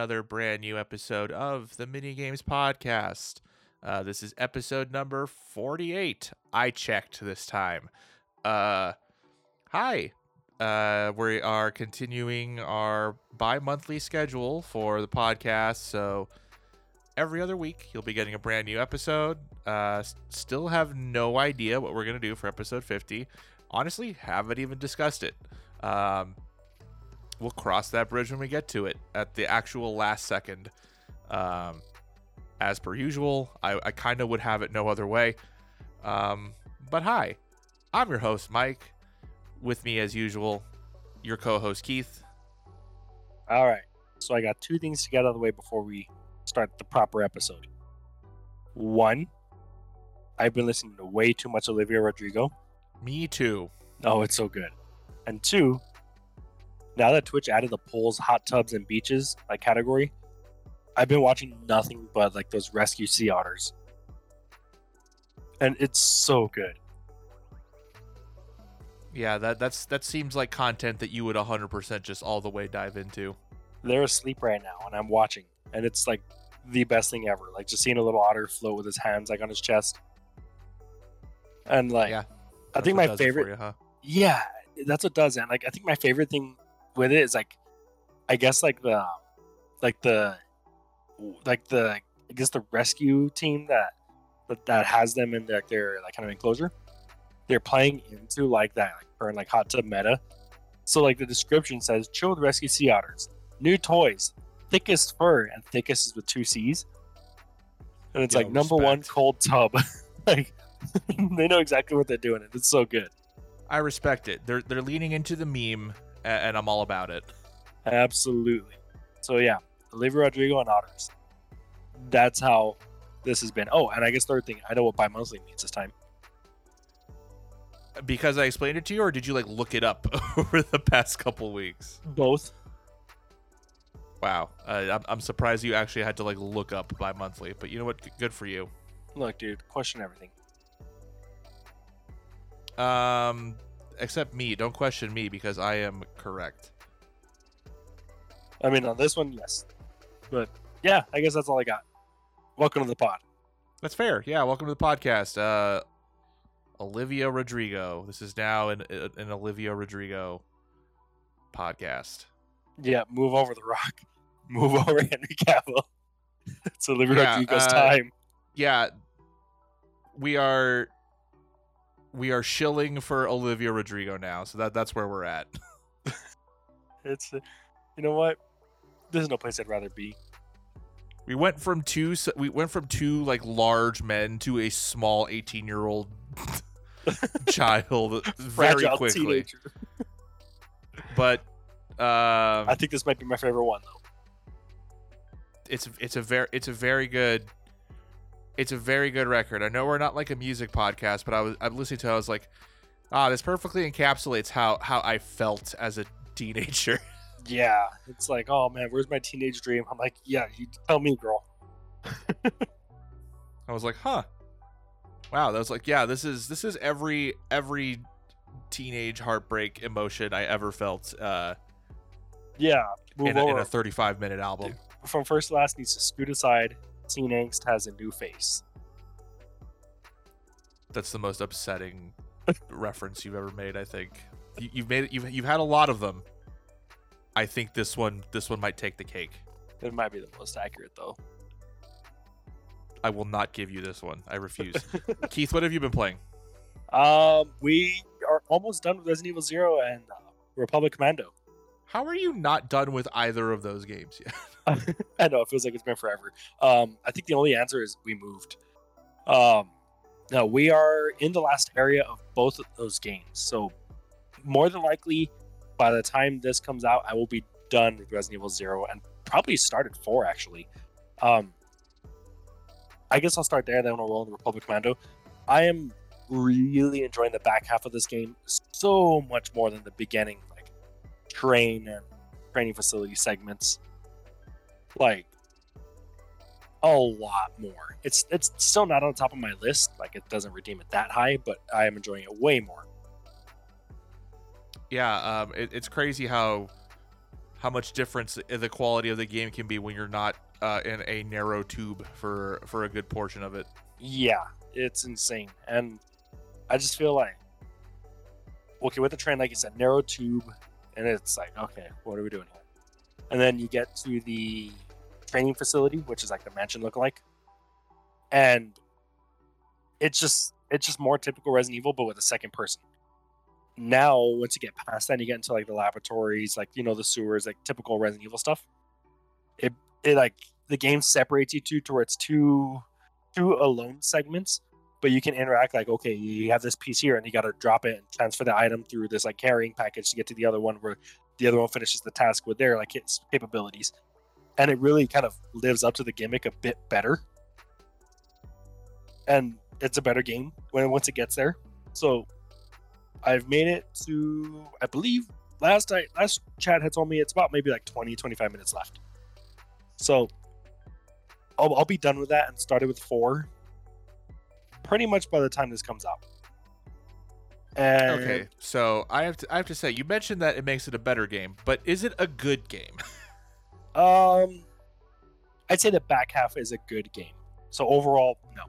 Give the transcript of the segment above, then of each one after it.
another brand new episode of the Mini Games Podcast. Uh, this is episode number 48. I checked this time. Uh, hi. Uh, we are continuing our bi monthly schedule for the podcast. So every other week, you'll be getting a brand new episode. Uh, still have no idea what we're going to do for episode 50. Honestly, haven't even discussed it. Um, we'll cross that bridge when we get to it at the actual last second. Um, as per usual, I, I kind of would have it no other way. Um, but hi, I'm your host, Mike. With me, as usual, your co host, Keith. All right. So I got two things to get out of the way before we start the proper episode. One, I've been listening to way too much Olivia Rodrigo. Me too. Oh, it's so good. And two, now that Twitch added the pools, hot tubs, and beaches like category, I've been watching nothing but like those rescue sea otters. And it's so good. Yeah, that that's that seems like content that you would 100% just all the way dive into. They're asleep right now, and I'm watching, and it's like the best thing ever. Like just seeing a little otter float with his hands like on his chest, and like Yeah, I think my does it for favorite, you, huh? yeah, that's what does it. Like I think my favorite thing with it is like, I guess like the, like the, like the I guess the rescue team that that, that has them in their, their like kind of enclosure. They're playing into like that like, current like hot tub meta. So like the description says, chill with rescue sea otters, new toys, thickest fur, and thickest is with two C's. And it's Yo, like number one cold tub. like they know exactly what they're doing. and It's so good. I respect it. They're they're leaning into the meme, and I'm all about it. Absolutely. So yeah, Olivia Rodrigo and Otters. That's how this has been. Oh, and I guess third thing, I know what bi-monthly means this time. Because I explained it to you, or did you like look it up over the past couple weeks? Both. Wow, uh, I'm, I'm surprised you actually had to like look up by monthly. But you know what? Good for you. Look, dude, question everything. Um, except me. Don't question me because I am correct. I mean, on this one, yes. But yeah, I guess that's all I got. Welcome to the pod. That's fair. Yeah. Welcome to the podcast. Uh, Olivia Rodrigo. This is now an an Olivia Rodrigo podcast. Yeah, move over the rock. Move over Henry Cavill. it's Olivia Yeah, Rodrigo's uh, time. Yeah, we are we are shilling for Olivia Rodrigo now. So that that's where we're at. It's, uh, you know what? There's no place I'd rather be. We went from two we went from two like large men to a small 18 year old child very quickly. But um, I think this might be my favorite one though. it's it's a very it's a very good it's a very good record. I know we're not like a music podcast, but I was I'm listening to it, I was like, ah, this perfectly encapsulates how how I felt as a teenager. Yeah, it's like, oh man, where's my teenage dream? I'm like, yeah, you tell me, girl. I was like, huh. Wow, that was like, yeah, this is this is every every teenage heartbreak emotion I ever felt uh Yeah, in a, in a 35 minute album. From first to last needs to scoot aside. Teen angst has a new face. That's the most upsetting reference you've ever made, I think. You, you've made it you've you've had a lot of them. I think this one this one might take the cake. It might be the most accurate though. I will not give you this one. I refuse. Keith, what have you been playing? Um, we are almost done with Resident Evil Zero and uh, Republic Commando. How are you not done with either of those games yet? I know it feels like it's been forever. Um, I think the only answer is we moved. Um, no, we are in the last area of both of those games. So more than likely, by the time this comes out, I will be done with Resident Evil Zero and probably started four actually. Um, I guess I'll start there. Then we'll roll into Republic Commando. I am really enjoying the back half of this game so much more than the beginning, train and training facility segments like a lot more. It's it's still not on top of my list. Like it doesn't redeem it that high, but I am enjoying it way more. yeah, um, it, it's crazy how how much difference the quality of the game can be when you're not uh, in a narrow tube for for a good portion of it. Yeah, it's insane. And I just feel like, okay, with the train, like you said, narrow tube, and it's like, okay, what are we doing here? And then you get to the training facility, which is like the mansion look like, and it's just it's just more typical Resident Evil, but with a second person. Now, once you get past that, you get into like the laboratories, like you know the sewers, like typical Resident Evil stuff. It it like the game separates you two towards two two alone segments, but you can interact like okay, you have this piece here and you got to drop it and transfer the item through this like carrying package to get to the other one where the other one finishes the task with their like its capabilities, and it really kind of lives up to the gimmick a bit better, and it's a better game when once it gets there. So I've made it to I believe last night last chat had told me it's about maybe like 20 25 minutes left. So I'll, I'll be done with that and started with four pretty much by the time this comes out. And Okay, so I have to I have to say you mentioned that it makes it a better game, but is it a good game? um I'd say the back half is a good game. So overall, no.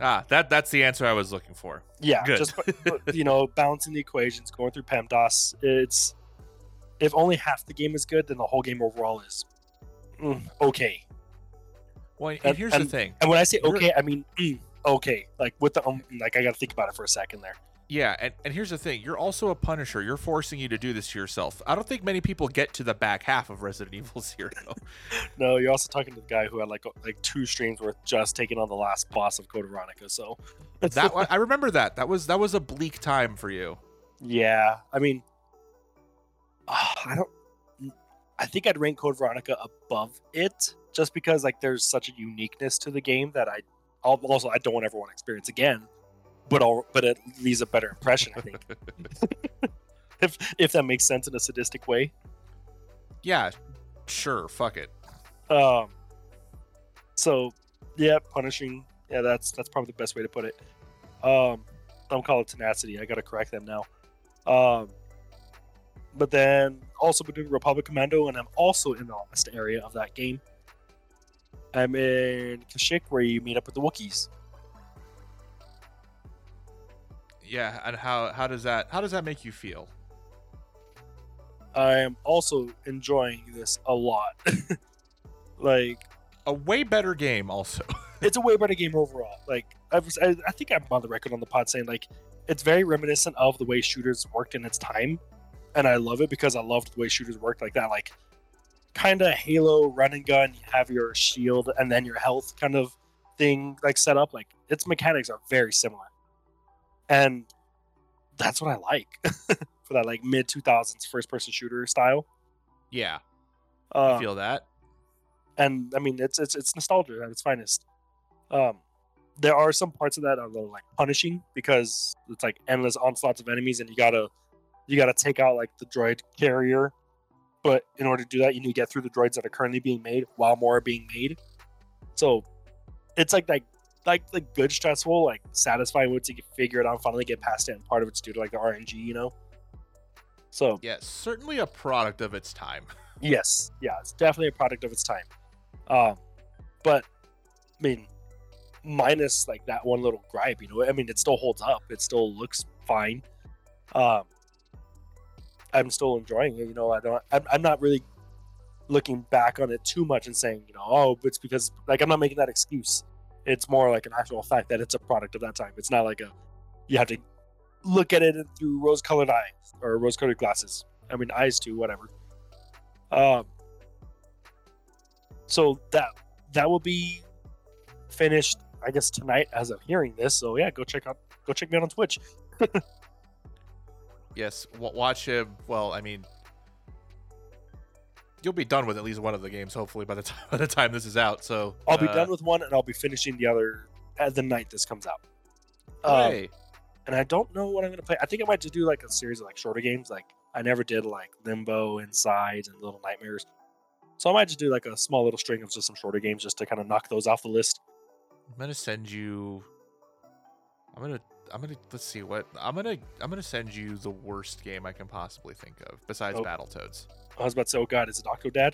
ah, that that's the answer I was looking for. Yeah, Good. just you know, balancing the equations, going through PEMDAS. It's if only half the game is good, then the whole game overall is mm, okay. Well, and, And- here's the thing. And when I say You're- okay, I mean mm, okay. Like with the um, like I got to think about it for a second there. Yeah, and, and here's the thing. You're also a Punisher. You're forcing you to do this to yourself. I don't think many people get to the back half of Resident Evil Zero. No, you're also talking to the guy who had like like two streams worth just taking on the last boss of Code Veronica. So that I remember that. That was that was a bleak time for you. yeah, I mean, ah, I don't. I think I'd rank Code Veronica above it just because like there's such a uniqueness to the game that I also I don't ever want to experience again. But I'll, but it leaves a better impression. I think if if that makes sense in a sadistic way. Yeah, sure. Fuck it. Um. So, yeah, punishing. Yeah, that's that's probably the best way to put it. Um, I'm calling it tenacity. I gotta correct them now. Um, but then also been doing Republic Commando, and I'm also in the last area of that game. I'm in Kashyyyk, where you meet up with the Wookiees. Yeah, and how how does that how does that make you feel? I am also enjoying this a lot. like, A way better game, also. it's a way better game overall. Like I, was, I, I think I'm on the record on the pod saying like it's very reminiscent of the way shooters worked in its time, and I love it because I loved the way shooters worked like that. Like kind of Halo run and gun. You have your shield and then your health kind of thing like set up. Like its mechanics are very similar, and that's what I like for that like mid 2000s first person shooter style. yeah, Uh, I feel that. and I mean it's it's it's nostalgia at its finest. Um, there are some parts of that are a little like punishing because it's like endless onslaughts of enemies, and you gotta you gotta take out like the droid carrier. But in order to do that, you need to get through the droids that are currently being made while more are being made. So it's like like like like good stressful, like satisfying once you figure it out, and finally get past it, and part of it's due to like the RNG, you know. So Yeah, certainly a product of its time. Yes, yeah, it's definitely a product of its time. Um, but I mean, minus like that one little gripe, you know, I mean, it still holds up. It still looks fine. Um, I'm still enjoying it. You know, I don't. I'm, I'm not really looking back on it too much and saying, you know, oh, it's because like I'm not making that excuse. It's more like an actual fact that it's a product of that time. It's not like a you have to look at it through rose-colored eyes or rose-colored glasses. I mean, eyes too, whatever. Um, so that that will be finished, I guess, tonight as of hearing this. So yeah, go check out go check me out on Twitch. Yes, watch him. Well, I mean, you'll be done with at least one of the games, hopefully, by the time by the time this is out. So I'll be uh, done with one, and I'll be finishing the other at the night this comes out. Um, and I don't know what I'm gonna play. I think I might just do like a series of like shorter games. Like I never did like Limbo, Inside, and Little Nightmares. So I might just do like a small little string of just some shorter games just to kind of knock those off the list. I'm gonna send you. I'm gonna I'm gonna let's see what I'm gonna I'm gonna send you the worst game I can possibly think of besides Oh. Battletoads. I was about to say, oh god, is it Octodad?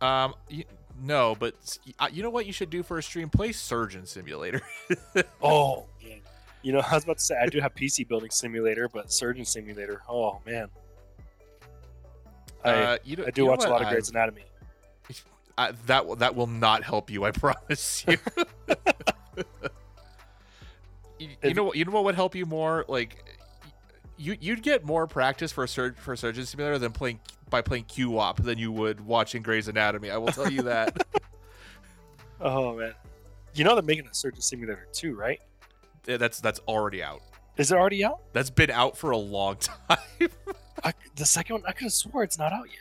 Um, y- no, but uh, you know what you should do for a stream? Play Surgeon Simulator. Oh man. You know, I was about to say I do have PC building simulator, but surgeon simulator. Oh man. I uh, you know, I do you watch a lot of Grey's Anatomy. I, that that will not help you. I promise you. You, you know what? You know what would help you more? Like, you you'd get more practice for surg for a surgeon simulator than playing by playing QWOP than you would watching Grey's Anatomy. I will tell you that. Oh man. You know they're making a surgeon simulator too, right? Yeah, that's that's already out. Is it already out? That's been out for a long time. I, the second one, I could have swore it's not out yet.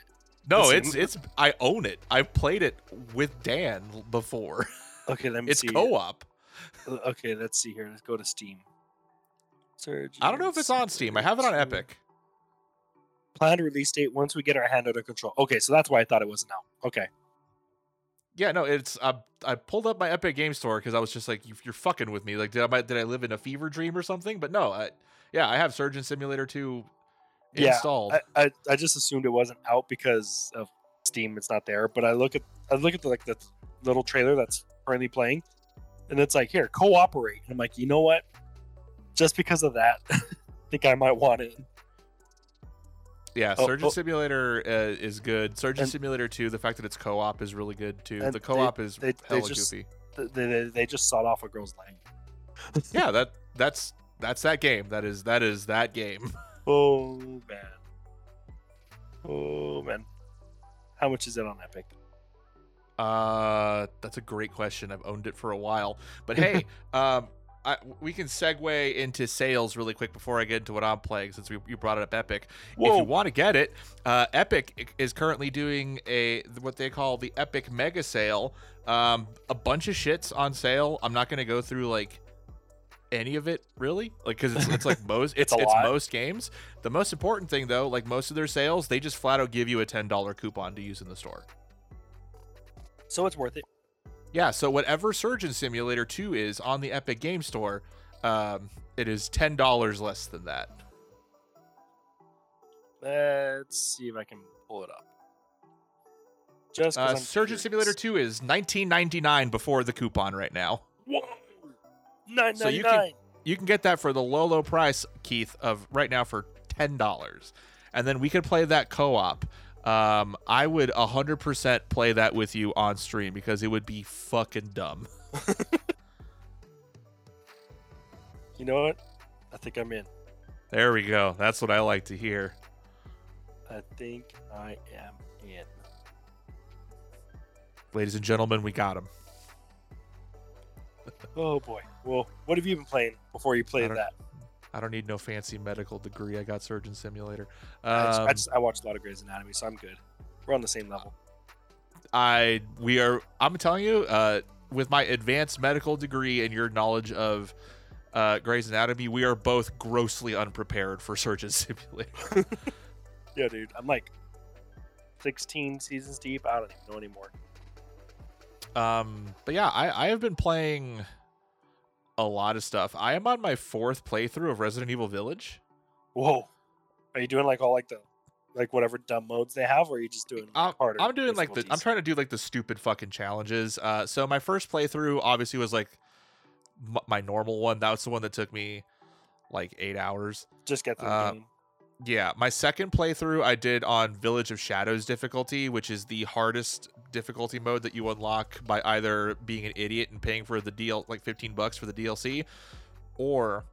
no, Listen, it's it's I own it. I've played it with Dan before. Okay, let me It's see. It's co-op. Uh, Okay, let's see here. Let's go to Steam. Surgeon I don't know if it's on Steam. I have it on Epic. Planned release date once we get our hand under control. Okay, so that's why I thought it wasn't out. Okay. Yeah, no, it's uh, I pulled up my Epic Game Store because I was just like, you, you're fucking with me. Like, did I did I live in a fever dream or something? But no, I, yeah, I have Surgeon Simulator 2 Yeah, installed. I, I, I just assumed it wasn't out because of Steam. It's not there. But I look at I look at the, like the little trailer that's currently playing, and it's like here cooperate. And I'm like, you know what? Just because of that, I think I might want it. yeah, oh, Surgeon oh. Simulator uh, is good. Surgeon And- Simulator 2, the fact that it's co-op is really good too. The co-op is they- they hella just- goofy. They, they, they just sawed off a girl's leg. Yeah, that that's that's that game. That is that is that game. Oh man. Oh man. How much is it on Epic? Uh, that's a great question. I've owned it for a while, but hey, um, I, we can segue into sales really quick before I get into what I'm playing, since we, you brought it up Epic. If you want to get it, uh, Epic is currently doing a what they call the Epic Mega Sale. Um, a bunch of shits on sale. I'm not gonna go through like any of it really, like because it's, it's like most it's a it's most games. The most important thing though, like most of their sales, they just flat out give you a ten dollar coupon to use in the store. So it's worth it. Yeah, so whatever Surgeon Simulator 2 is on the Epic Game Store, um, it is ten dollars less than that. Let's see if I can pull it up. Just Uh, Surgeon curious. Simulator 2 is nineteen ninety nine before the coupon right now. Whoa. Nine So you can- You can get that for the low low price, Keith, of right now for ten dollars, and then we could play that co op. Um, I would hundred percent play that with you on stream because it would be fucking dumb. You know what? I think I'm in. There we go. That's what I like to hear. I think I am in. Ladies and gentlemen, we got him. Oh boy. Well, what have you been playing before you played that? I don't need no fancy medical degree. I got Surgeon Simulator. I, just, I Um, just I watched a lot of Grey's Anatomy, so I'm good. We're on the same level. I we are. I'm telling you, uh, with my advanced medical degree and your knowledge of uh, Grey's Anatomy, we are both grossly unprepared for Surgeon Simulator. Yeah, dude. I'm like 16 seasons deep. I don't even know anymore. Um, but yeah, I I have been playing a lot of stuff. I am on my fourth playthrough of Resident Evil Village. Whoa. Are you doing like all like the like whatever dumb modes they have, or are you just doing I'm, harder? I'm doing like the I'm trying to do like the stupid fucking challenges. Uh, so my first playthrough obviously was like m- my normal one. That was the one that took me like eight hours. just get through uh, the game. Yeah, my second playthrough I did on Village of Shadows difficulty, which is the hardest difficulty mode that you unlock by either being an idiot and paying for the deal like 15 bucks for the DLC or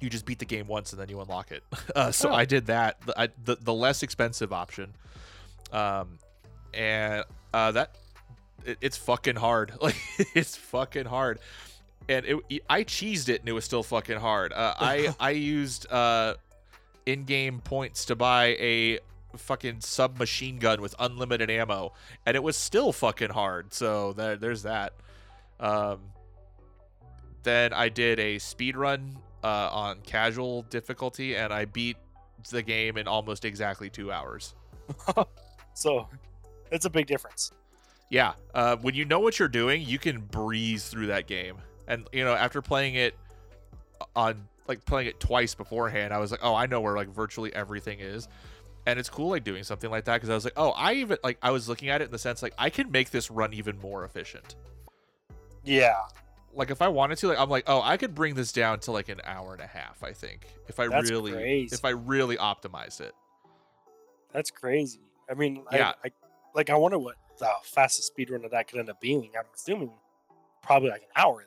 you just beat the game once and then you unlock it. Uh, so Oh. I did that, the, I, the the less expensive option. Um and uh that it, it's fucking hard. Like it's fucking hard. And it, I cheesed it and it was still fucking hard. Uh, I I used uh in-game points to buy a fucking submachine gun with unlimited ammo and it was still fucking hard so there, there's that um then i did a speed run uh, on casual difficulty and i beat the game in almost exactly two hours So it's a big difference. yeah uh, when you know what you're doing you can breeze through that game And you know, after playing it on like playing it twice beforehand, I was like, oh, I know where like virtually everything is. And it's cool like doing something like that because I was like, oh, I even like I was looking at it in the sense like I can make this run even more efficient. Yeah, Like if I wanted to, like I'm like, oh, I could bring this down to like an hour and a half. I think if I That's really, crazy. if I really optimized it. that's crazy. I mean, Yeah. I, I like I wonder what the fastest speed run of that could end up being. I'm assuming probably like an hour.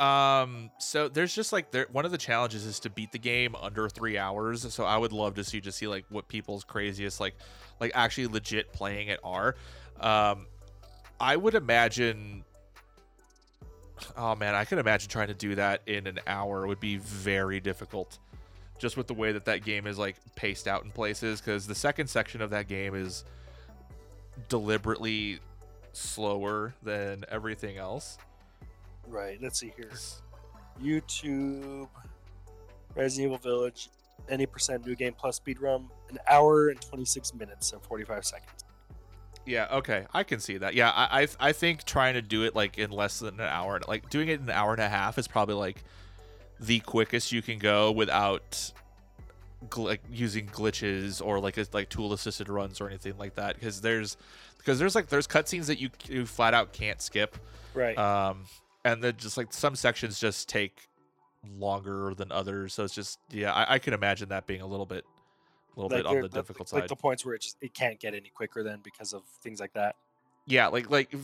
Um, so there's just like there one of the challenges is to beat the game under three hours. So I would love to see just see like what people's craziest like like actually legit playing it are. Um, I would imagine. Oh man, I could imagine trying to do that in an hour would be very difficult, just with the way that that game is like paced out in places. Because the second section of that game is deliberately slower than everything else. Right. Let's see here. YouTube, Resident Evil Village, any percent new game plus speed run, an hour and 26 minutes and 45 seconds. Yeah, okay, I can see that. Yeah, I, I I think trying to do it like in less than an hour, like doing it in an hour and a half, is probably like the quickest you can go without gl- like using glitches or like like tool assisted runs or anything like that. Because there's because there's like there's cutscenes that you, you flat out can't skip, Right. um, and then just like some sections just take longer than others. So it's just yeah, I, I can imagine that being a little bit a little bit on the difficult like side. the points where it just it can't get any quicker then because of things like that. yeah like like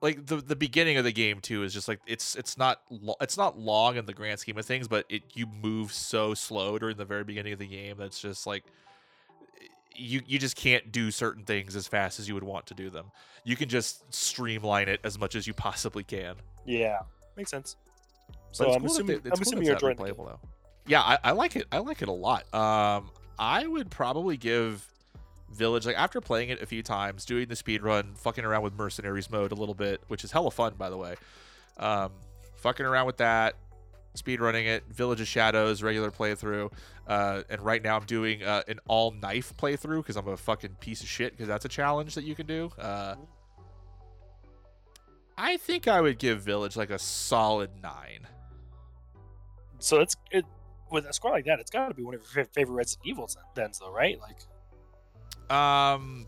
like the the beginning of the game too is just like it's it's not lo- it's not long in the grand scheme of things but it you move so slow during the very beginning of the game that's just like you you just can't do certain things as fast as you would want to do them you can just streamline it as much as you possibly can Yeah, makes sense. So it's I'm assuming, they- I'm it's cool assuming you're enjoying replayable, though. Yeah, I, I like it. I like it a lot. Um, I would probably give Village like after playing it a few times, doing the speed run, fucking around with mercenaries mode a little bit, which is hella fun by the way. Um, fucking around with that, speed running it, Village of Shadows regular playthrough, uh, and right now I'm doing uh, an all knife playthrough because I'm a fucking piece of shit because that's a challenge that you can do. Uh, I think I would give Village like a solid nine. So it's it with a score like that, it's got to be one of your fa- favorite Resident Evil then, though, right? Like, Um,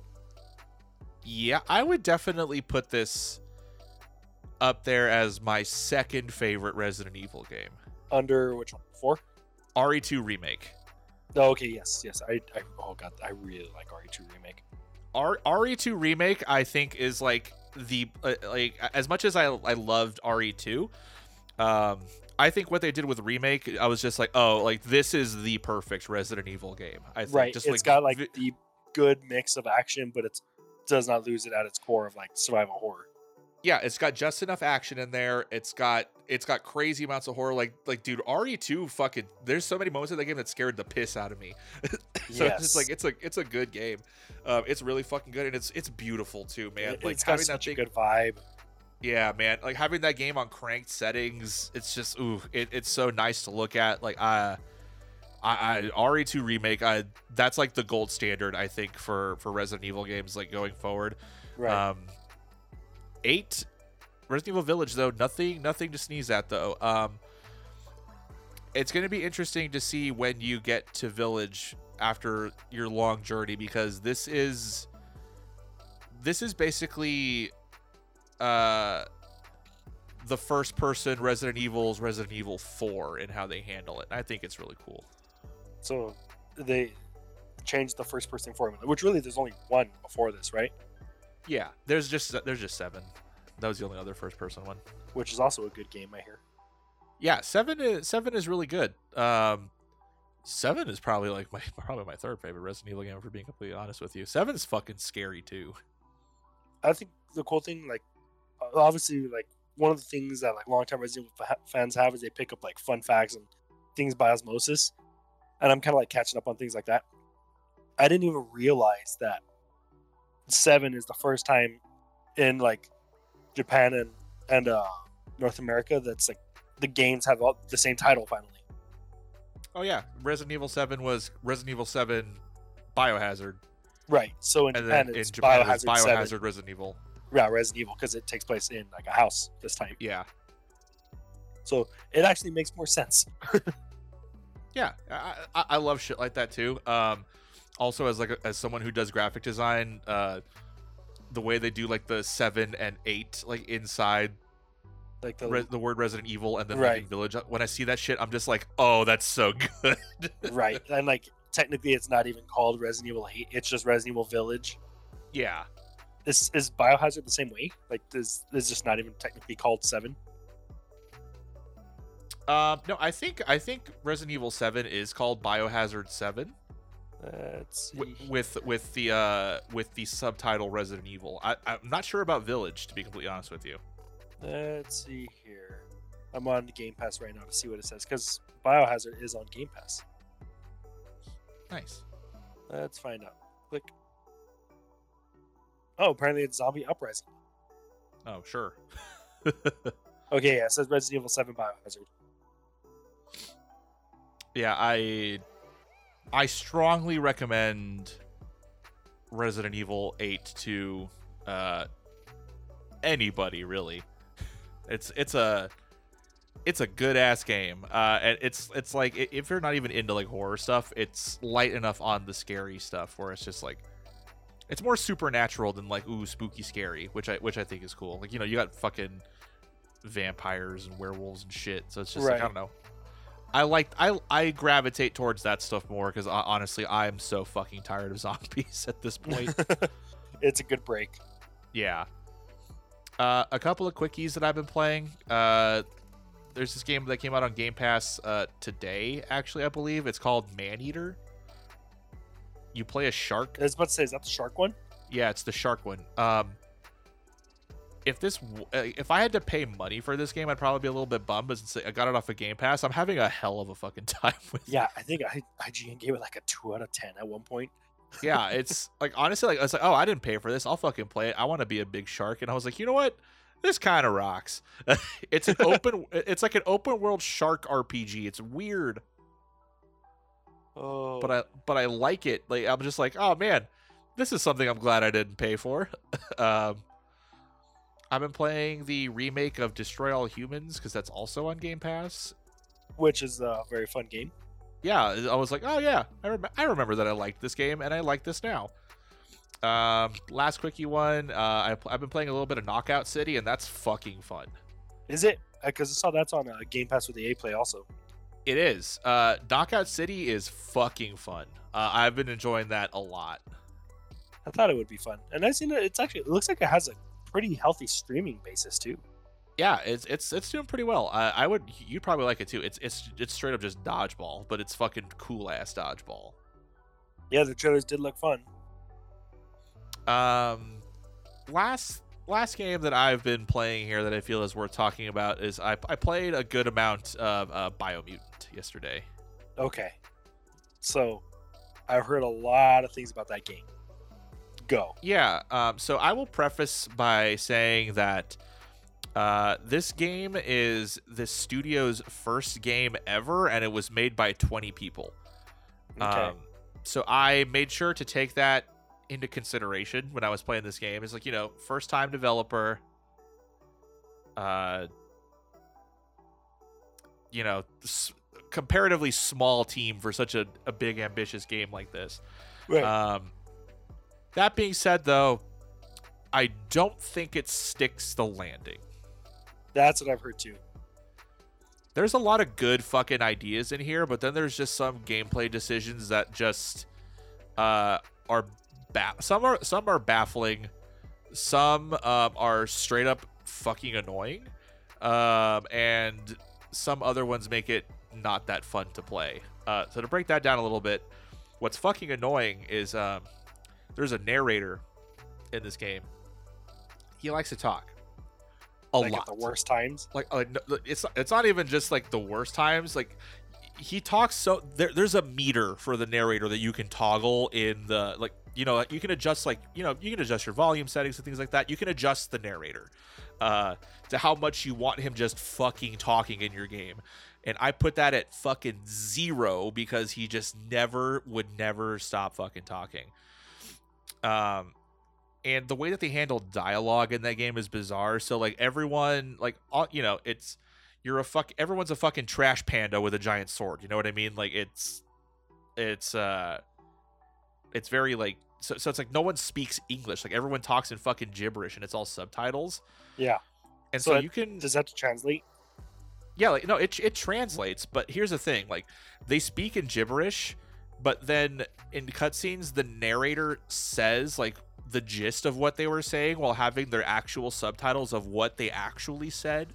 yeah, I would definitely put this up there as my second favorite Resident Evil game. under which one? Four? RE2 remake. Oh, okay, yes, yes. I, I oh god, I really like RE2 remake. R- RE2 remake, I think, is like the uh, like as much as I I loved RE2. Um, I think what they did with remake, I was just like, oh, like this is the perfect Resident Evil game. I think Right. just it's got like vi- the good mix of action, but it does not lose it at its core of like survival horror. Yeah, it's got just enough action in there. It's got it's got crazy amounts of horror. Like like dude, RE2 fucking there's so many moments in that game that scared the piss out of me. so it's just like it's a it's a good game. Um, it's really fucking good and it's it's beautiful too, man. It- like it's got having that such a good vibe. yeah, man. Like having that game on cranked settings, it's just ooh, it, it's so nice to look at. Like uh I, I RE2 remake, I that's like the gold standard I think for for Resident Evil games like going forward. Right. Um, eight Resident Evil Village though nothing nothing to sneeze at though. Um, it's going to be interesting to see when you get to Village after your long journey because this is this is basically uh the first person Resident Evil's Resident Evil 4 and how they handle it. I think it's really cool. so they changed the first person formula, which really there's only one before this, right? Yeah, there's just there's just 7. That was the only other first person one. Which is also a good game, I hear. Yeah, seven is seven is really good. Um, seven is probably like my probably my third favorite Resident Evil game. For being completely honest with you, seven is fucking scary too. I think the cool thing, like, obviously, like one of the things that like longtime Resident Evil fans have is they pick up like fun facts and things by osmosis, and I'm kind of like catching up on things like that. I didn't even realize that seven is the first time in like Japan and and uh, North America that's like the games have all the same title finally. Oh yeah, Resident Evil seven was Resident Evil seven, Biohazard, Right. So in and Japan, then in Japan Biohazard, it's Biohazard 7. Resident Evil. Yeah, Resident Evil because it takes place in like a house this time. Yeah, So it actually makes more sense. Yeah, I, I, I love shit like that too. Um, also as like a, as someone who does graphic design, uh, the way they do like the seven and eight like inside Like the re- the word Resident Evil and then Right. Village. uh, When I see that shit, I'm just like, oh, that's so good. right, and like technically, it's not even called Resident Evil 8. It's just Resident Evil Village. yeah. Is is Biohazard the same way? Like, this is just not even technically called Seven? Um, no, I think I think Resident Evil Seven is called Biohazard Seven Let's see. wi- with with the uh with the subtitle Resident Evil. I, I'm not sure about Village to be completely honest with you. Let's see here. I'm on Game Pass right now to see what it says because Biohazard is on Game Pass. Nice. Let's find out. Click. Oh, apparently it's Zombie Uprising. Oh, sure. Okay, yeah, it says Resident Evil 7 Biohazard. yeah, I I strongly recommend Resident Evil 8 to uh anybody really. It's it's a it's a good ass game. Uh and it's it's like if you're not even into like horror stuff, it's light enough on the scary stuff where it's just like it's more supernatural than like ooh spooky scary, which I which I think is cool. Like you know, you got fucking vampires and werewolves and shit. So it's just like I don't know. I like I I gravitate towards that stuff more because honestly I am so fucking tired of zombies at this point. it's a good break. yeah. Uh, a couple of quickies that I've been playing. Uh, there's this game that came out on Game Pass uh, today. Actually, I believe it's called Maneater. You play a shark. I was about to say, is that the shark one? Yeah, it's the shark one. Um, if this, uh, if I had to pay money for this game, I'd probably be a little bit bummed. But since I got it off of Game Pass, I'm having a hell of a fucking time with. it. Yeah, I think I, IGN gave it like a 2 out of 10 at one point. yeah, it's like honestly, like I was like, oh, I didn't pay for this. I'll fucking play it. I want to be a big shark, and I was like, you know what? This kind of rocks. it's an open. It's like an open world shark RPG. It's weird, Oh, but I but I like it. Like I'm just like, oh man, this is something I'm glad I didn't pay for. um, I've been playing the remake of Destroy All Humans because that's also on Game Pass. which is a very fun game. yeah, I was like, oh yeah, I, rem- I remember that I liked this game and I like this now. Um, last quickie one, uh, I, I've been playing a little bit of Knockout City and that's fucking fun. Is it? Because I saw that's on uh, Game Pass with the EA Play also. It is. Uh, Knockout City is fucking fun. Uh, I've been enjoying that a lot. I thought it would be fun, and I seen it. It's actually it looks like it has a pretty healthy streaming basis too. Yeah, it's it's it's doing pretty well. I, I would you'd probably like it too. It's it's it's straight up just dodgeball, but it's fucking cool ass dodgeball. Yeah, the trailers did look fun. Um, last last game that I've been playing here that I feel is worth talking about is I, I played a good amount of uh, Biomutant yesterday. Okay, so I've heard a lot of things about that game. Go. Yeah. Um. So I will preface by saying that. Uh, this game is the studio's first game ever, and it was made by 20 people. Okay. Um, so I made sure to take that into consideration when I was playing this game. It's like, you know, first time developer, uh, you know, s- comparatively small team for such a, a big, ambitious game like this. right. Um, that being said, though, I don't think it sticks the landing. That's what I've heard too. there's a lot of good fucking ideas in here, but then there's just some gameplay decisions that just uh are ba- some are some are baffling, some um, are straight up fucking annoying, um, and some other ones make it not that fun to play. Uh, so to break that down a little bit, what's fucking annoying is um, there's a narrator in this game. He likes to talk a like lot. at the worst times. like uh, no, it's it's not even just like the worst times. Like he talks so there, there's a meter for the narrator that you can toggle in the like you know you can adjust like you know you can adjust your volume settings and things like that. You can adjust the narrator uh to how much you want him just fucking talking in your game. And i put that at fucking zero because he just never would never stop fucking talking um and the way that they handle dialogue in that game is bizarre so like everyone like all, you know it's you're a fuck everyone's a fucking trash panda with a giant sword. You know what I mean? Like it's it's uh it's very like so, so it's like no one speaks English. Like everyone talks in fucking gibberish and it's all subtitles. Yeah. And So so, that- you can Does that translate? yeah, like no, it it translates, but here's the thing: like they speak in gibberish, but then in cutscenes, the narrator says like the gist of what they were saying while having their actual subtitles of what they actually said.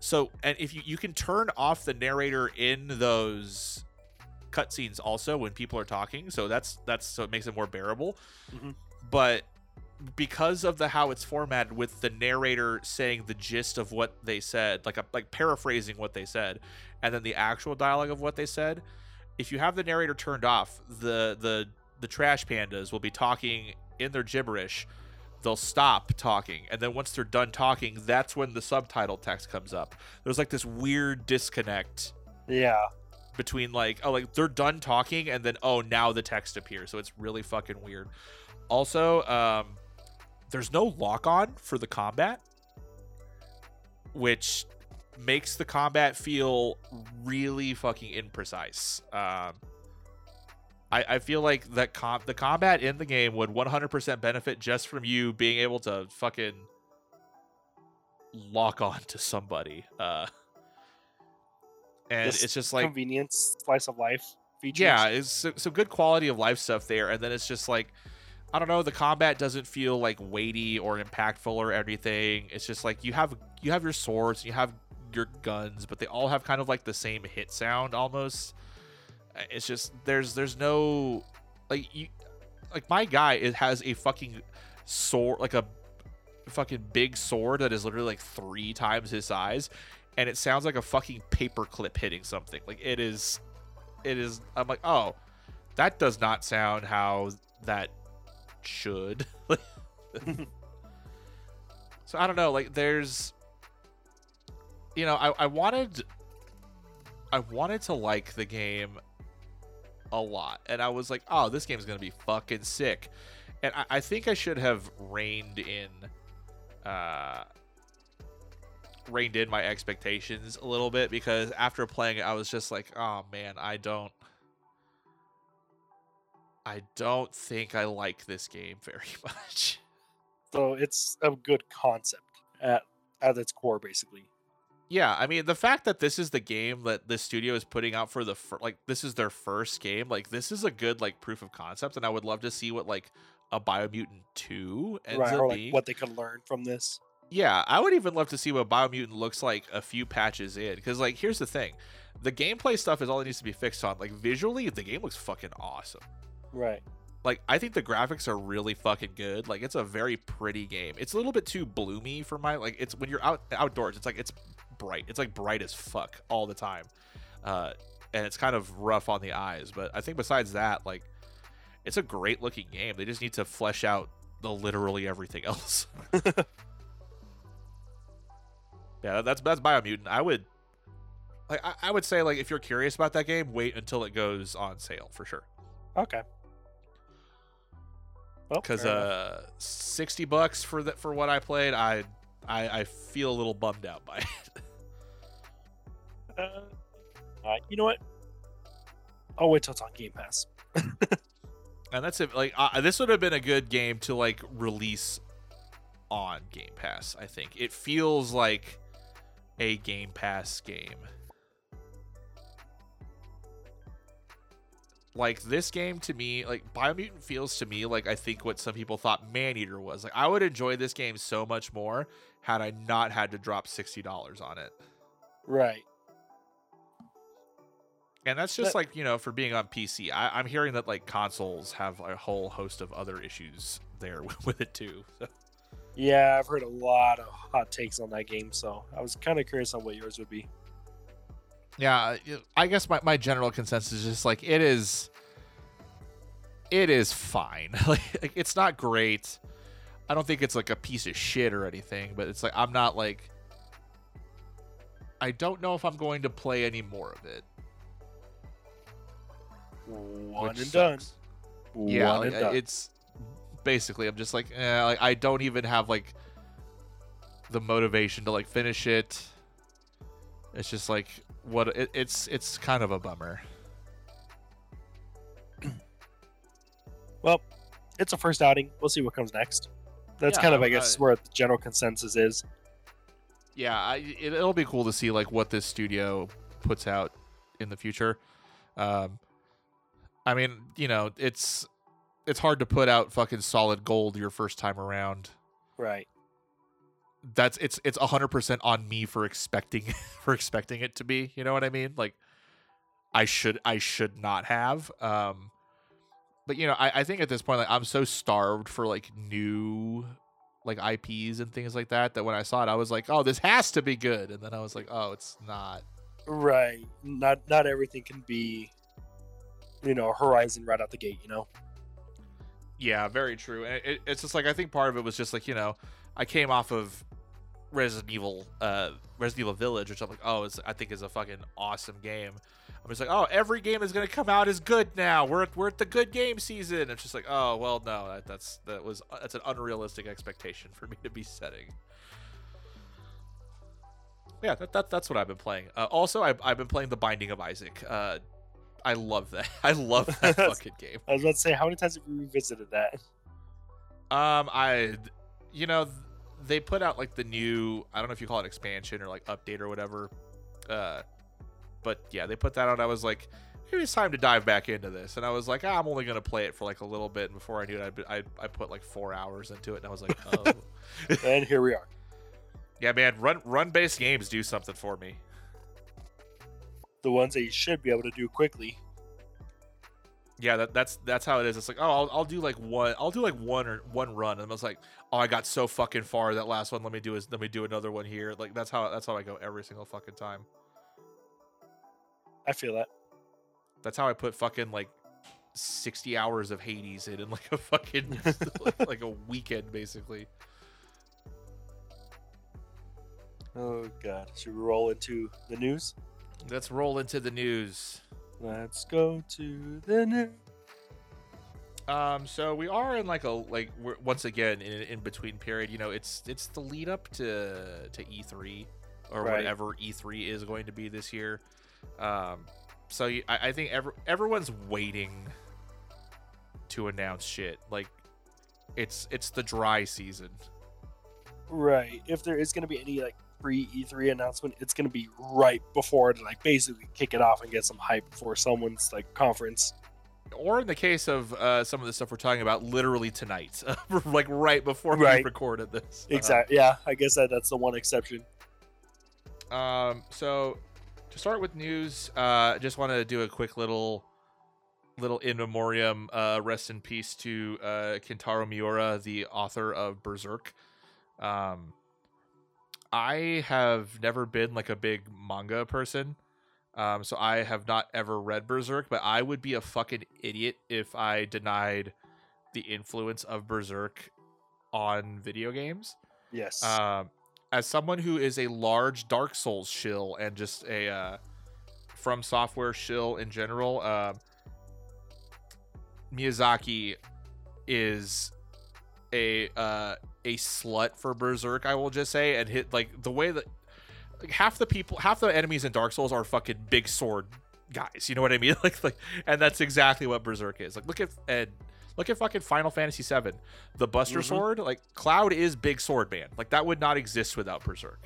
So, and if you you can turn off the narrator in those cutscenes also when people are talking, so that's that's so it makes it more bearable. Mhm. But because of the how it's formatted with the narrator saying the gist of what they said like a, like paraphrasing what they said and then the actual dialogue of what they said if you have the narrator turned off the the the trash pandas will be talking in their gibberish. They'll stop talking and then once they're done talking that's when the subtitle text comes up. There's like this weird disconnect Yeah. between like oh like they're done talking and then oh now the text appears. So it's really fucking weird. Also um there's no lock on for the combat which makes the combat feel really fucking imprecise um I, I feel like that com- the combat in the game would 100% benefit just from you being able to fucking lock on to somebody uh and Just it's just like Convenience, slice of life features. yeah, it's some, some good quality of life stuff there, and then it's just like I don't know, the combat doesn't feel like weighty or impactful or anything. It's just like you have you have your swords, you have your guns, but they all have kind of like the same hit sound almost. Uh, It's just there's there's no like you like my guy it has a fucking sword like a fucking big sword that is literally like three times his size and it sounds like a fucking paperclip hitting something like it is it is i'm like oh that does not sound how that should so i don't know like there's you know i, I wanted i wanted to like the game a lot and i was like oh this game's gonna be fucking sick and i, I think i should have reined in uh reined in my expectations a little bit because after playing it i was just like oh man i don't i don't think i like this game very much So it's a good concept at at its core, basically. Yeah i mean the fact that this is the game that the studio is putting out for the fir- like this is their first game like this is a good like proof of concept and i would love to see what like a biomutant 2 ends right. up like being. what they could learn from this. Yeah, I would even love to see what Biomutant looks like a few patches in. Because, like, here's the thing the gameplay stuff is all that needs to be fixed on. Like, visually, the game looks fucking awesome. Right. Like, I think the graphics are really fucking good. Like, it's a very pretty game. It's a little bit too bloomy for my, like, it's when you're out outdoors, it's like, it's bright. It's like bright as fuck all the time. Uh, and it's kind of rough on the eyes. But I think besides that, like, it's a great looking game. They just need to flesh out the literally everything else. Yeah, that's that's Biomutant. I would like I, I would say like if you're curious about that game, wait until it goes on sale for sure. Okay. Well, Because enough. uh, sixty bucks for that for what I played, I, I I feel a little bummed out by it. Uh, uh, you know what? I'll wait till it's on Game Pass. and that's it. Like uh, this would have been a good game to like release on Game Pass. I think it feels like a Game Pass game. Like this game to me, like Biomutant feels to me like I think what some people thought Maneater was. Like I would enjoy this game so much more had I not had to drop sixty dollars on it. Right. And that's just But- like, you know, for being on PC. I, I'm hearing that like consoles have a whole host of other issues there with it too. So, Yeah, I've heard a lot of hot takes on that game, so I was kind of curious on what yours would be. yeah, I guess my, my general consensus is just like it is it is fine. like it's not great. I don't think it's like a piece of shit or anything, but it's like I'm not like I don't know if I'm going to play any more of it. One and done. yeah One like, and done. it's basically i'm just like eh, like i don't even have like the motivation to like finish it It's just like what it, it's it's kind of a bummer. Well, it's a first outing. We'll see what comes next. That's Yeah, kind of, I guess, where the general consensus is. Yeah, I, it, it'll be cool to see like what this studio puts out in the future. Um, I mean, you know, it's it's hard to put out fucking solid gold your first time around. Right. That's it's it's hundred percent on me for expecting for expecting it to be. You know what I mean? Like, I should I should not have. Um, but you know, I, I think at this point, like, I'm so starved for like new like IPs and things like that that when I saw it, I was like, oh, this has to be good, and then I was like, oh, it's not. Right. Not not everything can be, you know, Horizon right out the gate. You know. Yeah, very true. And it, it's just like I think part of it was just like you know, I came off of Resident Evil, uh, Resident Evil Village, which I'm like, oh, I think is a fucking awesome game. I'm just like, oh, every game is gonna come out is good now. We're at, we're at the good game season. It's just like, oh, well, no, that, that's that was that's an unrealistic expectation for me to be setting. Yeah, that, that that's what I've been playing. Uh, also, I've, I've been playing The Binding of Isaac. Uh, I love that. I love that fucking game. I was about to say, how many times have you revisited that? Um, I, you know, they put out like the new. I don't know if you call it expansion or like update or whatever. Uh, but yeah, they put that out. I was like, maybe it's time to dive back into this. And I was like, ah, I'm only gonna play it for like a little bit. And before I knew it, I I, I put like four hours into it, and I was like, oh, and here we are. yeah, man, run run based games do something for me. The ones that you should be able to do quickly. Yeah, that, that's that's how it is. It's like, oh, I'll, I'll do like one, I'll do like one or one run, and I was like, oh, I got so fucking far that last one. Let me do is let me do another one here. Like that's how that's how I go every single fucking time. I feel that. That's how I put fucking like sixty hours of Hades in in like a fucking like a weekend basically. Oh god. Should we roll into the news? Let's roll into the news. Let's go to the news. Um, so we are in like a like we're once again in an in between period. You know, it's it's the lead up to to E3 or Right. whatever E3 is going to be this year. Um, so you, I, I think every, everyone's waiting to announce shit. Like it's it's the dry season. Right. If there is going to be any like pre E3 announcement, it's going to be right before to like basically kick it off and get some hype for someone's like conference. Or in the case of uh, some of the stuff we're talking about, literally tonight, like right before we Right. recorded this. Uh, Exactly. Yeah, I guess that that's the one exception. Um, so to start with news, uh, just want to do a quick little, little in memoriam. Uh, rest in peace to uh, Kentaro Miura, the author of Berserk. Um, I have never been like a big manga person. Um, so I have not ever read Berserk, but I would be a fucking idiot if I denied the influence of Berserk on video games. Yes. Um, as someone who is a large Dark Souls shill and just a uh, FromSoftware shill in general, um, Miyazaki is a uh, a slut for Berserk. I will just say, and hit like the way that like, half the people, half the enemies in Dark Souls are fucking big sword guys. You know what I mean? Like, like, and that's exactly what Berserk is. Like, look at and look at fucking Final Fantasy VII, the Buster Mhm. Sword. Like, Cloud is big sword man. Like, that would not exist without Berserk.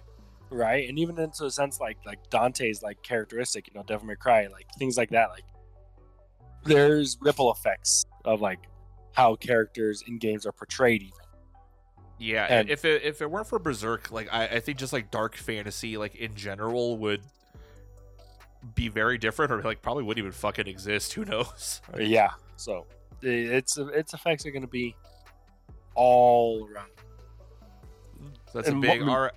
right. And even into a sense like like Dante's like characteristic, you know, Devil May Cry, like things like that. Like there's ripple effects of like how characters in games are portrayed. Even. Yeah, And- if it if it weren't for Berserk, like I, I think just like dark fantasy, like in general, would be very different, or like probably wouldn't even fucking exist. Who knows? Uh, yeah. So it's its effects are going to be all around. So that's a big. mo- R-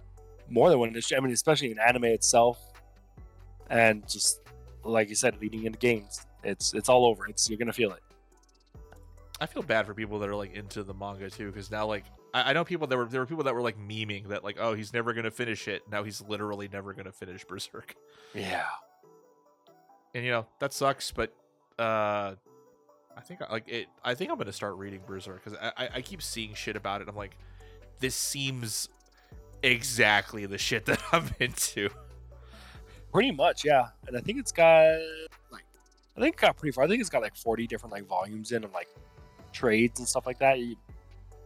more than one industry. I mean, especially in anime itself, and just like you said, leading into games, it's it's all over. It's you're gonna feel it. I feel bad for people that are like into the manga too, because now like I, I know people that were there were people that were like memeing that like oh he's never gonna finish it. Now he's literally never gonna finish Berserk, Yeah. and you know that sucks. But uh, I think like it. I think I'm gonna start reading Berserk because I, I I keep seeing shit about it. I'm like, this seems exactly the shit that I'm into. Pretty much, yeah. And I think it's got like I think it got pretty far. I think it's got like 40 different like volumes in and like trades and stuff like that. You,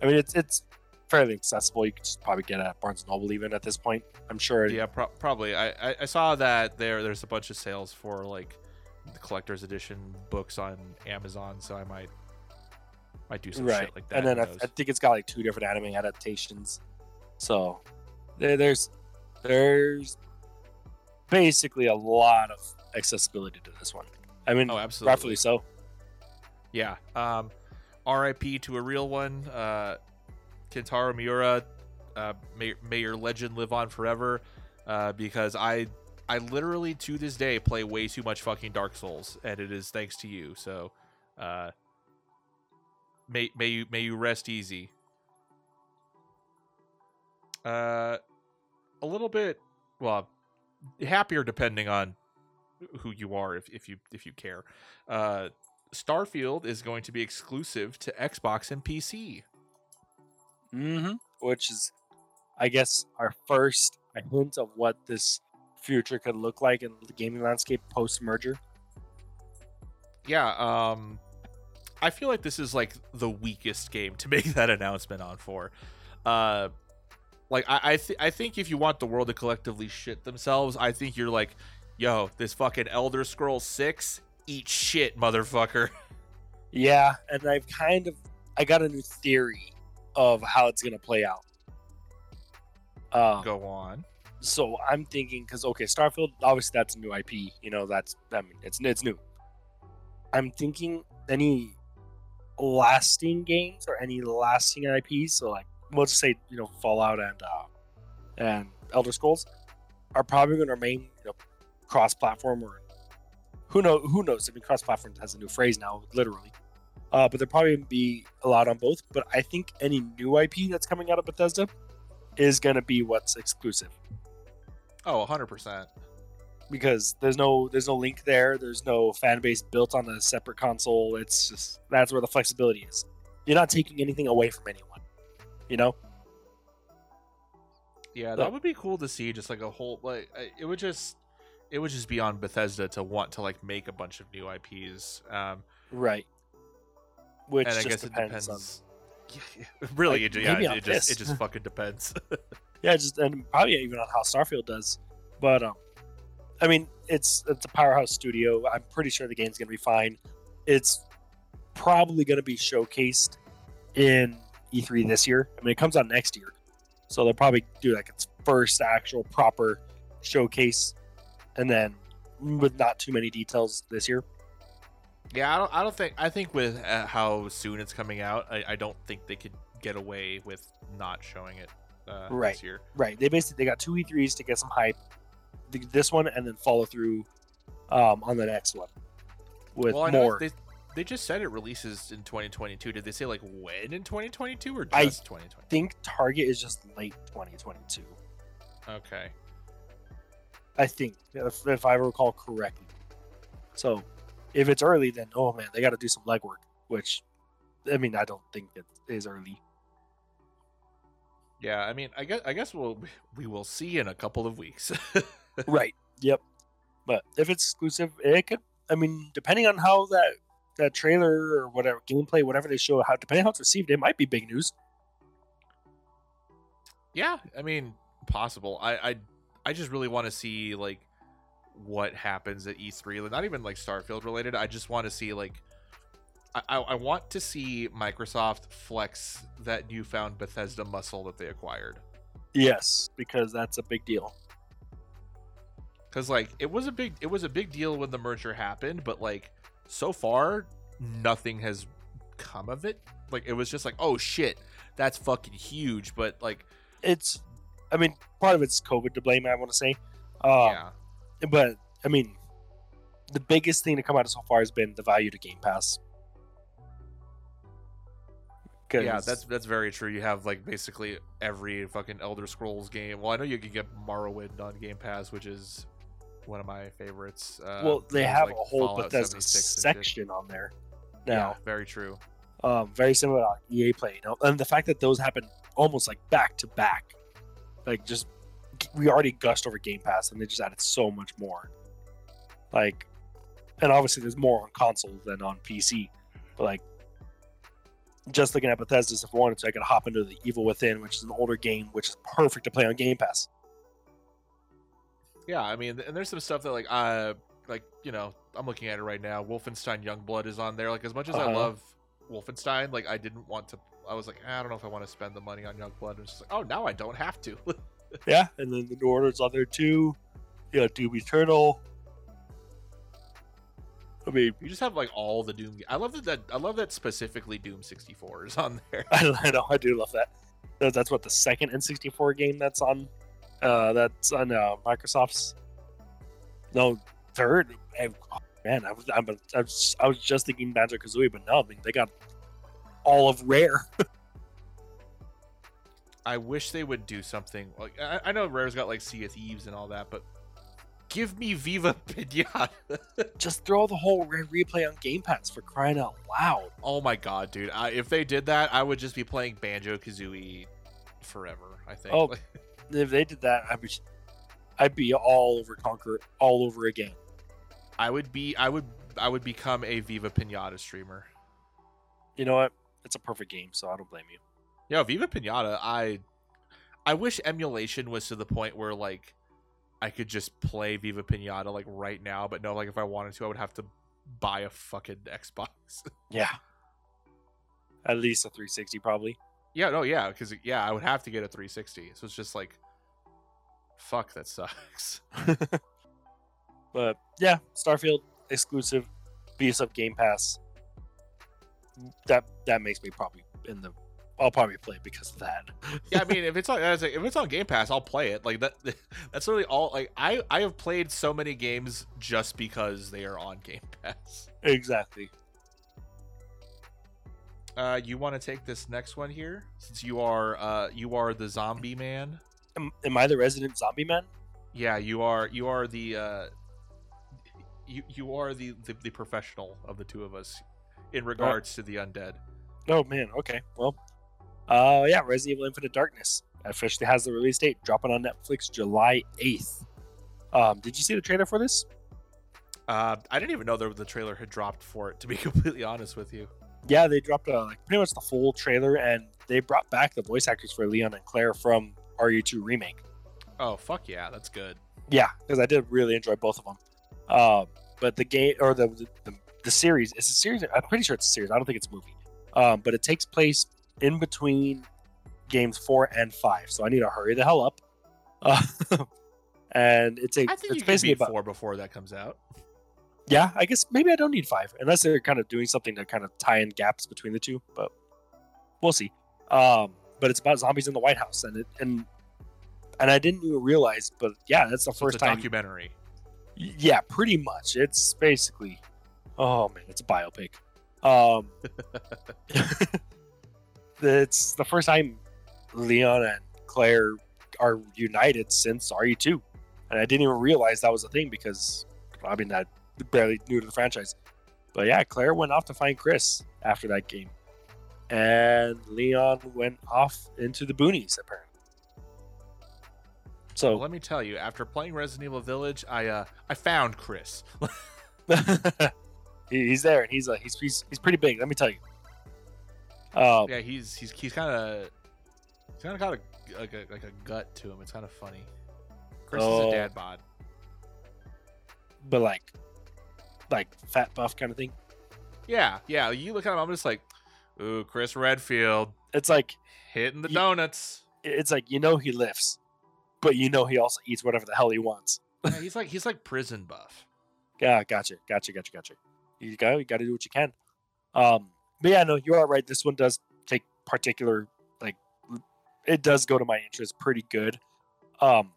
I mean, it's it's fairly accessible. You could just probably get at Barnes and Noble even at this point. I'm sure. Yeah, pro- probably. I, I I saw that there there's a bunch of sales for like the collector's edition books on Amazon, so I might might do some right. shit like that. and then I? I think it's got like two different anime adaptations. So there, there's there's basically a lot of accessibility to this one. I mean, oh, absolutely. rightfully so. Yeah. Um, R.I.P. to a real one. Uh, Kentaro Miura. Uh, may, may your legend live on forever. Uh, because I, I literally to this day play way too much fucking Dark Souls, and it is thanks to you. So, uh, may may you may you rest easy. Uh, a little bit, well, happier depending on who you are, if if you if you care. Uh, Starfield is going to be exclusive to Xbox and PC. hmm Which is, I guess, our first hint of what this future could look like in the gaming landscape post merger. Yeah, um I feel like this is like the weakest game to make that announcement on for. Uh like I I, th- I think if you want the world to collectively shit themselves, I think you're like, yo, this fucking Elder Scrolls 6, eat shit, motherfucker. Yeah, and I've kind of I got a new theory of how it's gonna play out. Um, Go on. so I'm thinking because okay, Starfield obviously that's a new IP. You know that's I mean it's it's new. I'm thinking any lasting games or any lasting IPs. So like we'll just say you know Fallout and uh, and Elder Scrolls are probably going to remain you know cross-platform or who know who knows. I mean cross-platform has a new phrase now, literally. Uh, but they'll probably be a lot on both. But I think any new IP that's coming out of Bethesda is going to be what's exclusive Oh, 100%. because there's no there's no link there. There's no fan base built on a separate console. It's just that's where the flexibility is. You're not taking anything away from anyone. You know? Yeah, So- that would be cool to see just like a whole like it would just it would just be on Bethesda to want to like make a bunch of new IPs. Um Right. Which and I just guess it depends, depends. Yeah, yeah. really, Like, it, yeah, it, it just it just fucking depends. yeah, just and probably even on how Starfield does. But um I mean, it's it's a powerhouse studio. I'm pretty sure the game's gonna be fine. It's probably gonna be showcased in E3 this year. I mean, it comes out next year, so they'll probably do like its first actual proper showcase, and then with not too many details this year. yeah, I don't I don't think I think with uh, how soon it's coming out, I, I don't think they could get away with not showing it uh, Right. this year. Right. They basically they got two E3s to get some hype. Th- This one and then follow through um, on the next one with well, more. they they just said it releases in 2022. Did they say like when in 2022 or I- just 2020? think Target is just late 2022. Okay. I think if, if I recall correctly. So if it's early, then oh man, they got to do some legwork. Which I mean, I don't think it is early. Yeah, I mean, I guess I guess we'll we will see in a couple of weeks. right. Yep. But if it's exclusive, it could. I mean, depending on how that that trailer or whatever gameplay, whatever they show, how depending on how it's received, it might be big news. Yeah, I mean, possible. I I, I just really want to see like what happens at E3. Not even like Starfield related. I just want to see like I, I want to see Microsoft flex that newfound Bethesda muscle that they acquired. Yes, because that's a big deal. Cause like it was a big it was a big deal when the merger happened, but like so far nothing has come of it. Like it was just like, oh shit, that's fucking huge. But like, It's, I mean, part of it's COVID to blame. I want to say, um, yeah, but I mean, the biggest thing to come out of so far has been the value to Game Pass. yeah, that's that's very true. You have like basically every fucking Elder Scrolls game. Well, I know you can get Morrowind on Game Pass, which is one of my favorites. Uh, well, they have like, a whole Fallout Bethesda 76 section on there Yeah, now. very true. Um, very similar to EA Play, you know, and the fact that those happen almost like back to back, like just we already gushed over Game Pass, and they just added so much more. Like, and obviously there's more on console than on PC, but like, just looking at Bethesda's, if I wanted to, I could hop into the Evil Within, which is an older game, which is perfect to play on Game Pass. Yeah, I mean, and there's some stuff that like uh like you know I'm looking at it right now. Wolfenstein Youngblood is on there. Like as much as I Uh-huh. love Wolfenstein, like I didn't want to. I was like, "Ah, I don't know if I want to spend the money on Youngblood. And it's just like, oh, now I don't have to. Yeah, and then the New Order's on there too. You know, Doom Eternal. I mean, you just have like all the Doom. I love that, that. I love that specifically Doom 64 is on there. I know, I do love that. That- That's what the second N64 game that's on. Uh, that's on uh, Microsoft's. No, third. I, oh, man, I was, I'm, I was, I was just thinking Banjo Kazooie, but no, I mean they got all of Rare. I wish they would do something like I, I know Rare's got like Sea of Thieves and all that, but give me Viva Pinata. just throw the whole Rare replay on Game Pass for crying out loud. oh my god, dude! I, if they did that, I would just be playing Banjo Kazooie forever. I think. Oh. If they did that, I'd be, I'd be all over Conker all over again. I would be. I would. I would become a Viva Pinata streamer. You know what? It's a perfect game, so I don't blame you. Yeah, Viva Pinata. I. I wish emulation was to the point where like I could just play Viva Pinata like right now, but no, like if I wanted to, I would have to buy a fucking Xbox. Yeah. At least a 360, probably. Yeah, no, yeah, because yeah, I would have to get a 360. So it's just like, fuck, that sucks. But yeah, Starfield exclusive, BS up Game Pass. That that makes me probably in the. I'll probably play it because of that. yeah, I mean, if it's on if it's on Game Pass, I'll play it. Like that, that's really all. Like I I have played so many games just because they are on Game Pass. exactly. Uh, you want to take this next one here, since you are uh you are the zombie man. Am, am I the resident zombie man? Yeah, you are. You are the. uh You you are the the, the professional of the two of us, in regards to the undead. Oh man. Okay. Well. Uh yeah, Resident Evil Infinite Darkness officially has the release date, dropping on Netflix July eighth. Um, did you see the trailer for this? Uh, I didn't even know that the trailer had dropped for it. To be completely honest with you. Yeah, they dropped uh, like pretty much the full trailer, and they brought back the voice actors for Leon and Claire from RE2 remake. Oh fuck yeah, that's good. Yeah, because I did really enjoy both of them. Um, but the game or the, the the series it's a series. I'm pretty sure it's a series. I don't think it's a movie. Um, but it takes place in between games four and five, so I need to hurry the hell up. Uh, and it's a I think it's basically about four before that comes out. yeah. I guess maybe I don't need five unless they're kind of doing something to kind of tie in gaps between the two, but we'll see. Um, but it's about zombies in the White House, and it and and I didn't even realize, but yeah, that's the So first it's a time documentary. Yeah, pretty much. It's basically, oh man, it's a biopic. Um, it's the first time Leon and Claire are united since RE2, and I didn't even realize that was a thing because I mean I barely new to the franchise. But yeah, Claire went off to find Chris after that game, and Leon went off into the boonies apparently. So Well, let me tell you, after playing Resident Evil Village, I uh I found Chris. He- he's there, and he's like he's he's he's pretty big. Let me tell you. Um, yeah, he's he's he's kind of he's kind of got a like a like a gut to him. It's kind of funny. Chris is Oh. a dad bod. but like, like fat buff kind of thing. Yeah, yeah. You look at him, I'm just like, ooh, Chris Redfield It's like hitting the Ye- donuts. it's like you know he lifts, but you know he also eats whatever the hell he wants. yeah, he's like he's like prison buff. Yeah, gotcha, gotcha, gotcha, gotcha. You go. you got to do what you can. Um, but yeah, no, you are right. This one does take particular like it does go to my interest pretty good. Um,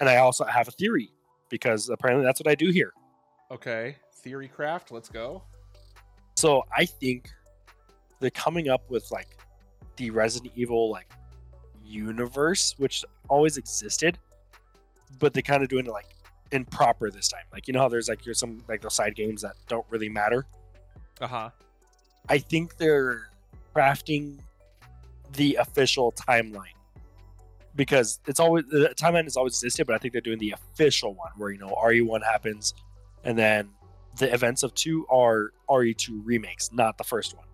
and I also have a theory because apparently that's what I do here. Okay, theory craft. Let's go. So I think they're coming up with like the Resident Evil like universe, which always existed, but they kind of doing it like improper this time. Like you know how there's like there's some like those side games that don't really matter. Uh huh. I think they're crafting the official timeline because it's always the timeline has always existed, but I think they're doing the official one where you know RE1 happens, and then the events of two are RE2 remakes, not the first one.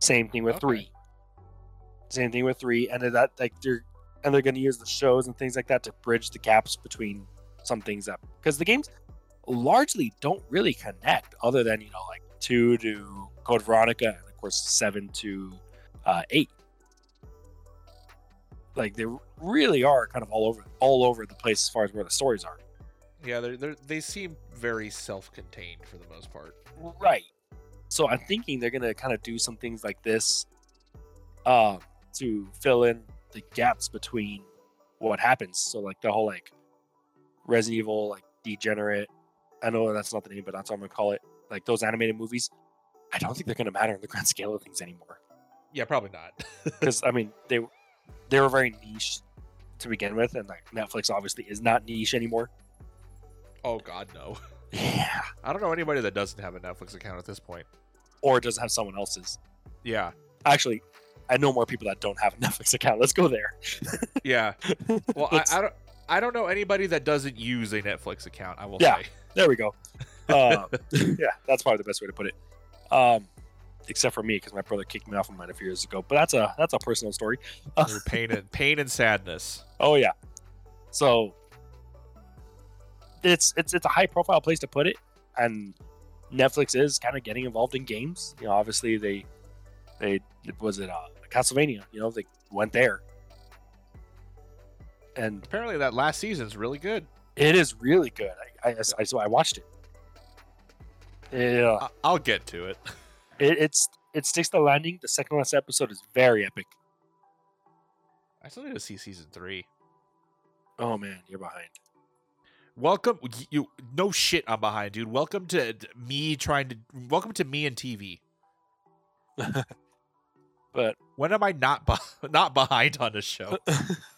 Same thing with Okay. three. Same thing with three, and that like they're and they're going to use the shows and things like that to bridge the gaps between some things up because the games largely don't really connect, other than you know like two to Code Veronica and of course seven to uh, eight. Like they really are kind of all over all over the place as far as where the stories are. Yeah, they're, they're they seem very self-contained for the most part. Right. So I'm thinking they're gonna kind of do some things like this, um, to fill in the gaps between what happens. So like the whole like Resident Evil, like Degenerate. I know that's not the name, but that's what I'm gonna call it. Like those animated movies. I don't think they're gonna matter in the grand scale of things anymore. Yeah, probably not. Because I mean they they were very niche to begin with, and like Netflix obviously is not niche anymore. oh God, no. Yeah. I don't know anybody that doesn't have a Netflix account at this point. Or doesn't have someone else's. Yeah, Actually, I know more people that don't have a Netflix account. Let's go there. yeah. Well, I, I don't. I don't know anybody that doesn't use a Netflix account. I will Yeah. say. There we go. Um, yeah, that's probably the best way to put it. Um, except for me, because my brother kicked me off of mine a few years ago. But that's a that's a personal story. Pain and pain and sadness. Oh yeah. So it's it's it's a high profile place to put it, and Netflix is kind of getting involved in games. You know, obviously they they was it uh, Castlevania. You know, they went there, and Apparently, that last season is really good. it is really good. I I, I so I watched it. Yeah, I- I'll get to it. it, it's it sticks the landing. The second last episode is very epic. I still need to see season three. Oh man, you're behind. Welcome, you. No shit, I'm behind, dude. Welcome to me trying to. Welcome to me and TV. But When am I not be- not behind on this show?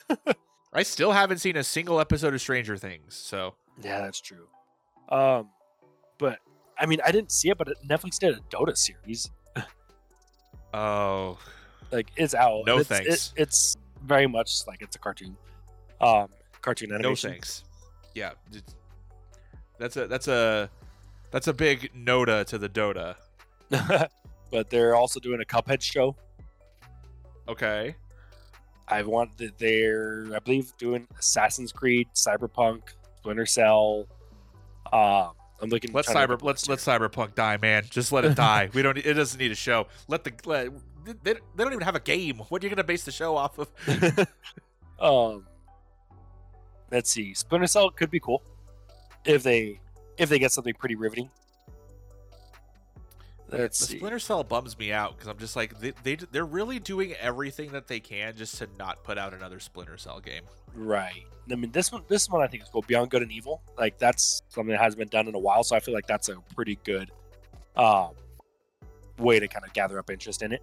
I still haven't seen a single episode of Stranger Things. So yeah, that's true. Um, but I mean, I didn't see it, but Netflix did a Dota series. oh Like it's out. No it's, thanks. It, it's very much like it's a cartoon. Um, cartoon animation. no thanks. Yeah, that's a that's a that's a big noda to the Dota. but they're also doing a Cuphead show. Okay. I want that they're I believe doing Assassin's Creed, Cyberpunk, Splinter Cell. Um, I'm looking. Let's to cyber let's let cyberpunk die, man. Just let it die. we don't. It doesn't need a show. Let the let, they, they don't even have a game. What are you gonna base the show off of? um, let's see. Splinter Cell could be cool if they if they get something pretty riveting. Let's the see. Splinter Cell bums me out because I'm just like they, they they're really doing everything that they can just to not put out another Splinter Cell game. Right. I mean, this one, this one, I think is cool. Beyond Good and Evil, like that's something that hasn't been done in a while. So I feel like that's a pretty good um, way to kind of gather up interest in it.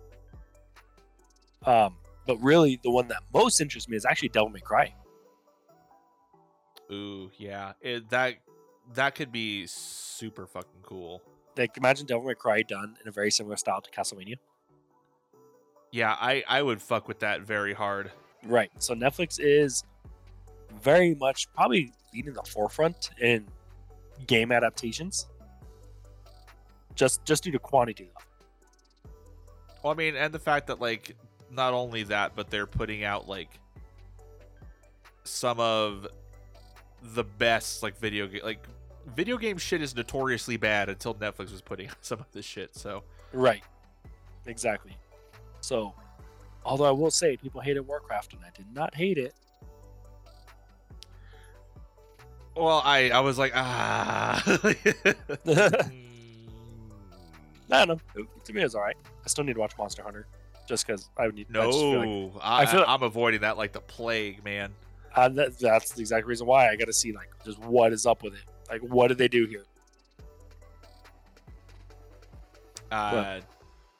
Um, but really, the one that most interests me is actually Devil May Cry. Ooh, yeah, it, that that could be super fucking cool. Like, imagine Devil May Cry done in a very similar style to Castlevania. Yeah, I I would fuck with that very hard. Right. So Netflix is very much probably leading the forefront in game adaptations. Just just due to quantity, though. Well, I mean, and the fact that like not only that, but they're putting out like some of the best like video game like video game shit is notoriously bad until Netflix was putting out some of this shit. So Right. Exactly. So, although I will say people hated Warcraft and I did not hate it. well, I I was like ah. I don't know. To me, it's all right. I still need to watch Monster Hunter just because I would need. I feel like, no, I, I feel- I, am avoiding that like the plague, man. uh, that, that's the exact reason why I got to see like just what is up with it. Like, what did they do here? Uh,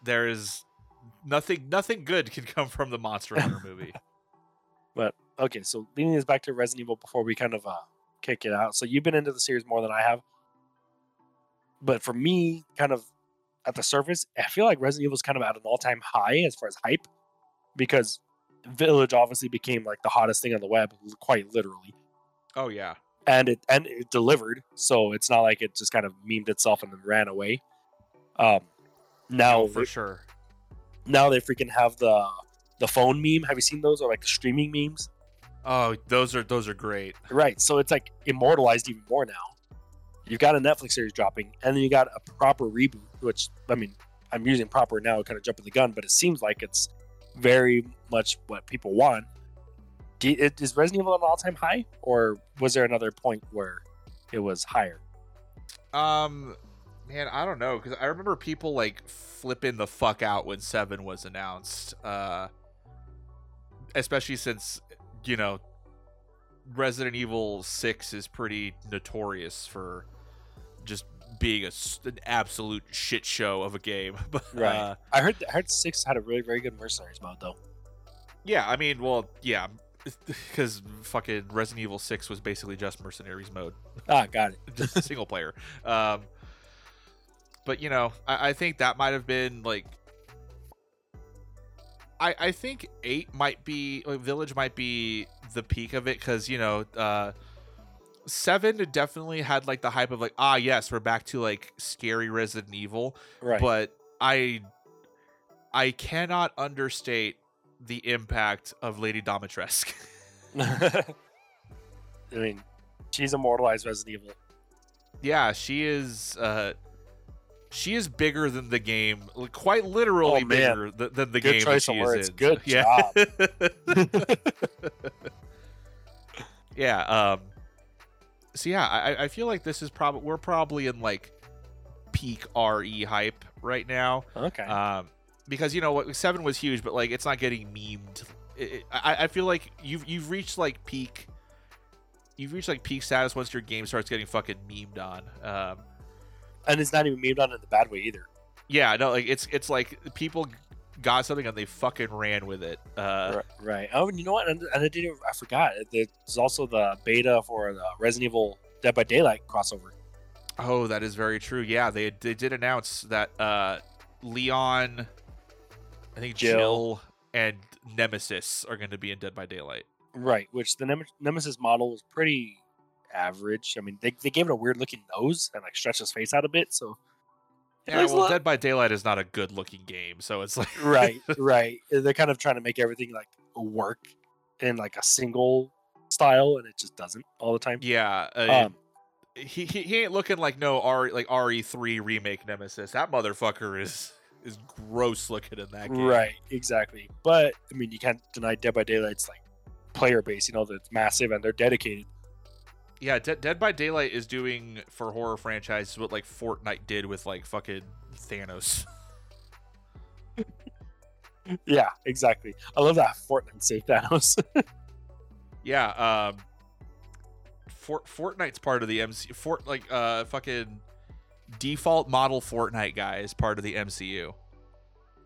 there is nothing nothing good can come from the Monster Hunter movie. But okay, so leading this back to Resident Evil before we kind of uh, kick it out. So you've been into the series more than I have, but for me, kind of at the surface, I feel like Resident Evil is kind of at an all-time high as far as hype, because Village obviously became like the hottest thing on the web, quite literally, Oh yeah. And it and it delivered. So it's not like it just kind of memed itself and then ran away. Um, now Oh, for sure. now they freaking have the the phone meme. Have you seen those or like the streaming memes? Oh, those are those are great. Right. So it's like immortalized even more now. You've got a Netflix series dropping, and then you got a proper reboot, which I mean, I'm using proper now, kind of jumping the gun, but it seems like it's very much what people want. Do you- Is Resident Evil an all-time high, or was there another point where it was higher? Um, man, I don't know because I remember people like flipping the fuck out when Seven was announced. Uh, especially since you know Resident Evil Six is pretty notorious for just being a an absolute shit show of a game. But Right. uh, I heard I heard six had a really very good mercenaries mode though. yeah, I mean, well, yeah, because fucking Resident Evil Six was basically just mercenaries mode. Ah, got it. just single player. Um, but you know, I, I think that might have been like. I I think eight might be like, Village might be the peak of it because you know uh, seven definitely had like the hype of like ah yes we're back to like scary Resident Evil, Right. but I I cannot understate the impact of Lady Dimitrescu. I mean, she's immortalized Resident Evil. Yeah, she is. Uh, she is bigger than the game, quite literally Oh, bigger th- than the Good game choice that of she words. Good yeah. yeah. Um. So yeah, I, I feel like this is probably we're probably in like peak RE hype right now. Okay. Um, because you know what, seven was huge, but like it's not getting memed. It, it- I, I feel like you've you've reached like peak. You've reached like peak status once your game starts getting fucking memed on. Um, and it's not even memed on in the bad way either. yeah, no, like it's it's like people got something and they fucking ran with it. Uh, right, right. Oh, and you know what? And, and I didn't. I forgot. There's also the beta for the Resident Evil Dead by Daylight crossover. Oh, that is very true. Yeah, they they did announce that uh, Leon, I think Jill. Jill. and Nemesis are going to be in Dead by Daylight. Right. Which the Nem- Nemesis model was pretty average. I mean, they, they gave it a weird looking nose and like stretched his face out a bit. So Yeah, well, Dead by Daylight is not a good looking game, so it's like right, right. They're kind of trying to make everything like work in like a single style, and it just doesn't all the time. Yeah, uh, Um, he, he he ain't looking like no R like RE three remake Nemesis. That motherfucker is is gross looking in that game. Right, exactly. But I mean, you can't deny Dead by Daylight's like player base. You know, that's massive and they're dedicated. Yeah, De- Dead by Daylight is doing for horror franchises what like Fortnite did with like fucking Thanos. Yeah, exactly. I love that Fortnite save Thanos. Yeah, um Fort Fortnite's part of the MC Fort like uh fucking default model Fortnite guy is part of the MCU.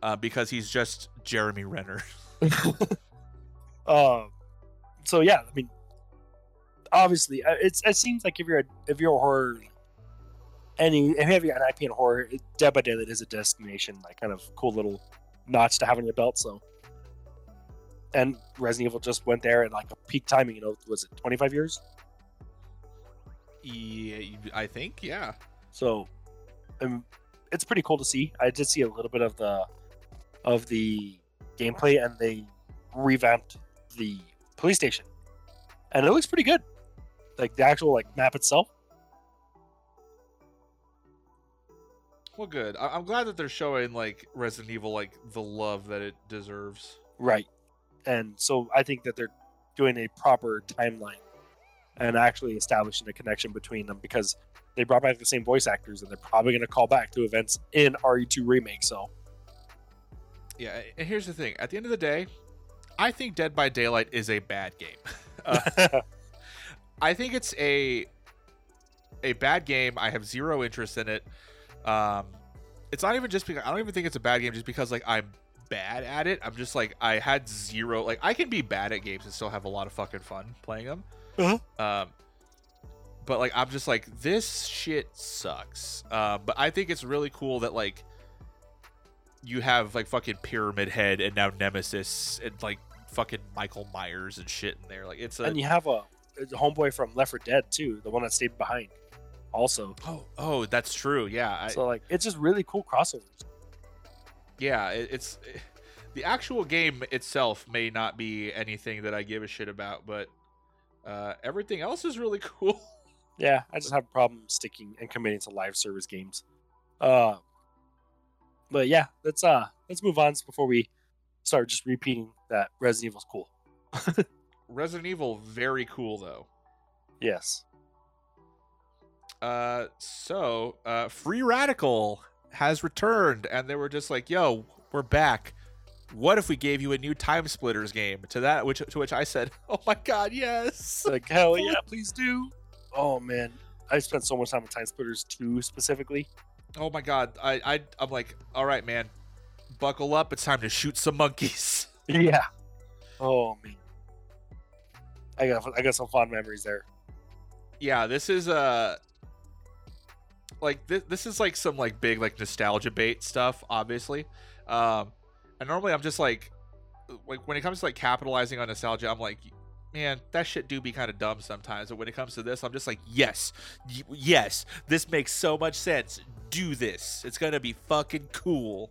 Uh, because he's just Jeremy Renner. um, so yeah, I mean, obviously, uh, it's it seems like if you're a, if you're a horror, any if you have an IP in horror, Dead by Daylight is a destination, like kind of cool little notch to have on your belt. So, and Resident Evil just went there at like a peak timing. You know, was it 25 years? yeah, I think, yeah. So, um, it's pretty cool to see. I did see a little bit of the of the gameplay, and they revamped the police station, and it looks pretty good. Like the actual like map itself. Well, good. I- I'm glad that they're showing like Resident Evil like the love that it deserves. Right. And so I think that they're doing a proper timeline and actually establishing a connection between them because they brought back the same voice actors and they're probably going to call back to events in RE2 remake. So Yeah, and here's the thing. At the end of the day, I think Dead by Daylight is a bad game. Uh, I think it's a a bad game. I have zero interest in it. Um, it's not even just because I don't even think it's a bad game just because like I'm bad at it. I'm just like I had zero like I can be bad at games and still have a lot of fucking fun playing them. Uh-huh. Um, but like I'm just like this shit sucks. Uh, but I think it's really cool that like you have like fucking Pyramid Head and now Nemesis and like fucking Michael Myers and shit in there. Like it's a and you have a, a homeboy from Left 4 Dead too, the one that stayed behind. Also, oh oh that's true. Yeah, I, so like it's just really cool crossovers. yeah. It, it's the actual game itself may not be anything that I give a shit about, but uh, everything else is really cool. Yeah, I just have a problem sticking and committing to live service games. Uh, but yeah, let's uh let's move on before we start just repeating that Resident Evil's cool. Resident Evil, very cool though. Yes. Uh, so uh, Free Radical has returned, and they were just like, "Yo, we're back. What if we gave you a new Time Splitters game?" To that, which to which I said, "Oh my god, yes!" Like hell yeah, please do. Oh man, I spent so much time with Time Splitters 2 specifically. Oh my god, I I I'm like, all right, man, buckle up. It's time to shoot some monkeys. Yeah. Oh man. I got I got some fond memories there. yeah, this is uh like this, this is like some like big like nostalgia bait stuff, obviously. Um, and normally I'm just like, like when it comes to like capitalizing on nostalgia, I'm like, man, that shit do be kind of dumb sometimes. But when it comes to this, I'm just like, yes, y- yes, this makes so much sense. Do this. It's gonna be fucking cool.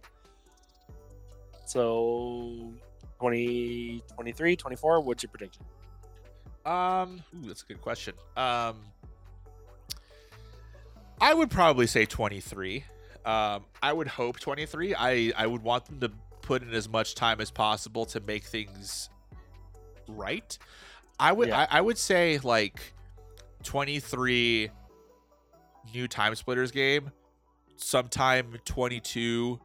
So 20, 23, 24, what's your prediction? Um, ooh, that's a good question. Um, I would probably say 23. Um, I would hope 23. I I would want them to put in as much time as possible to make things right. I would Yeah. I, I would say like 23 new time splitters game sometime 22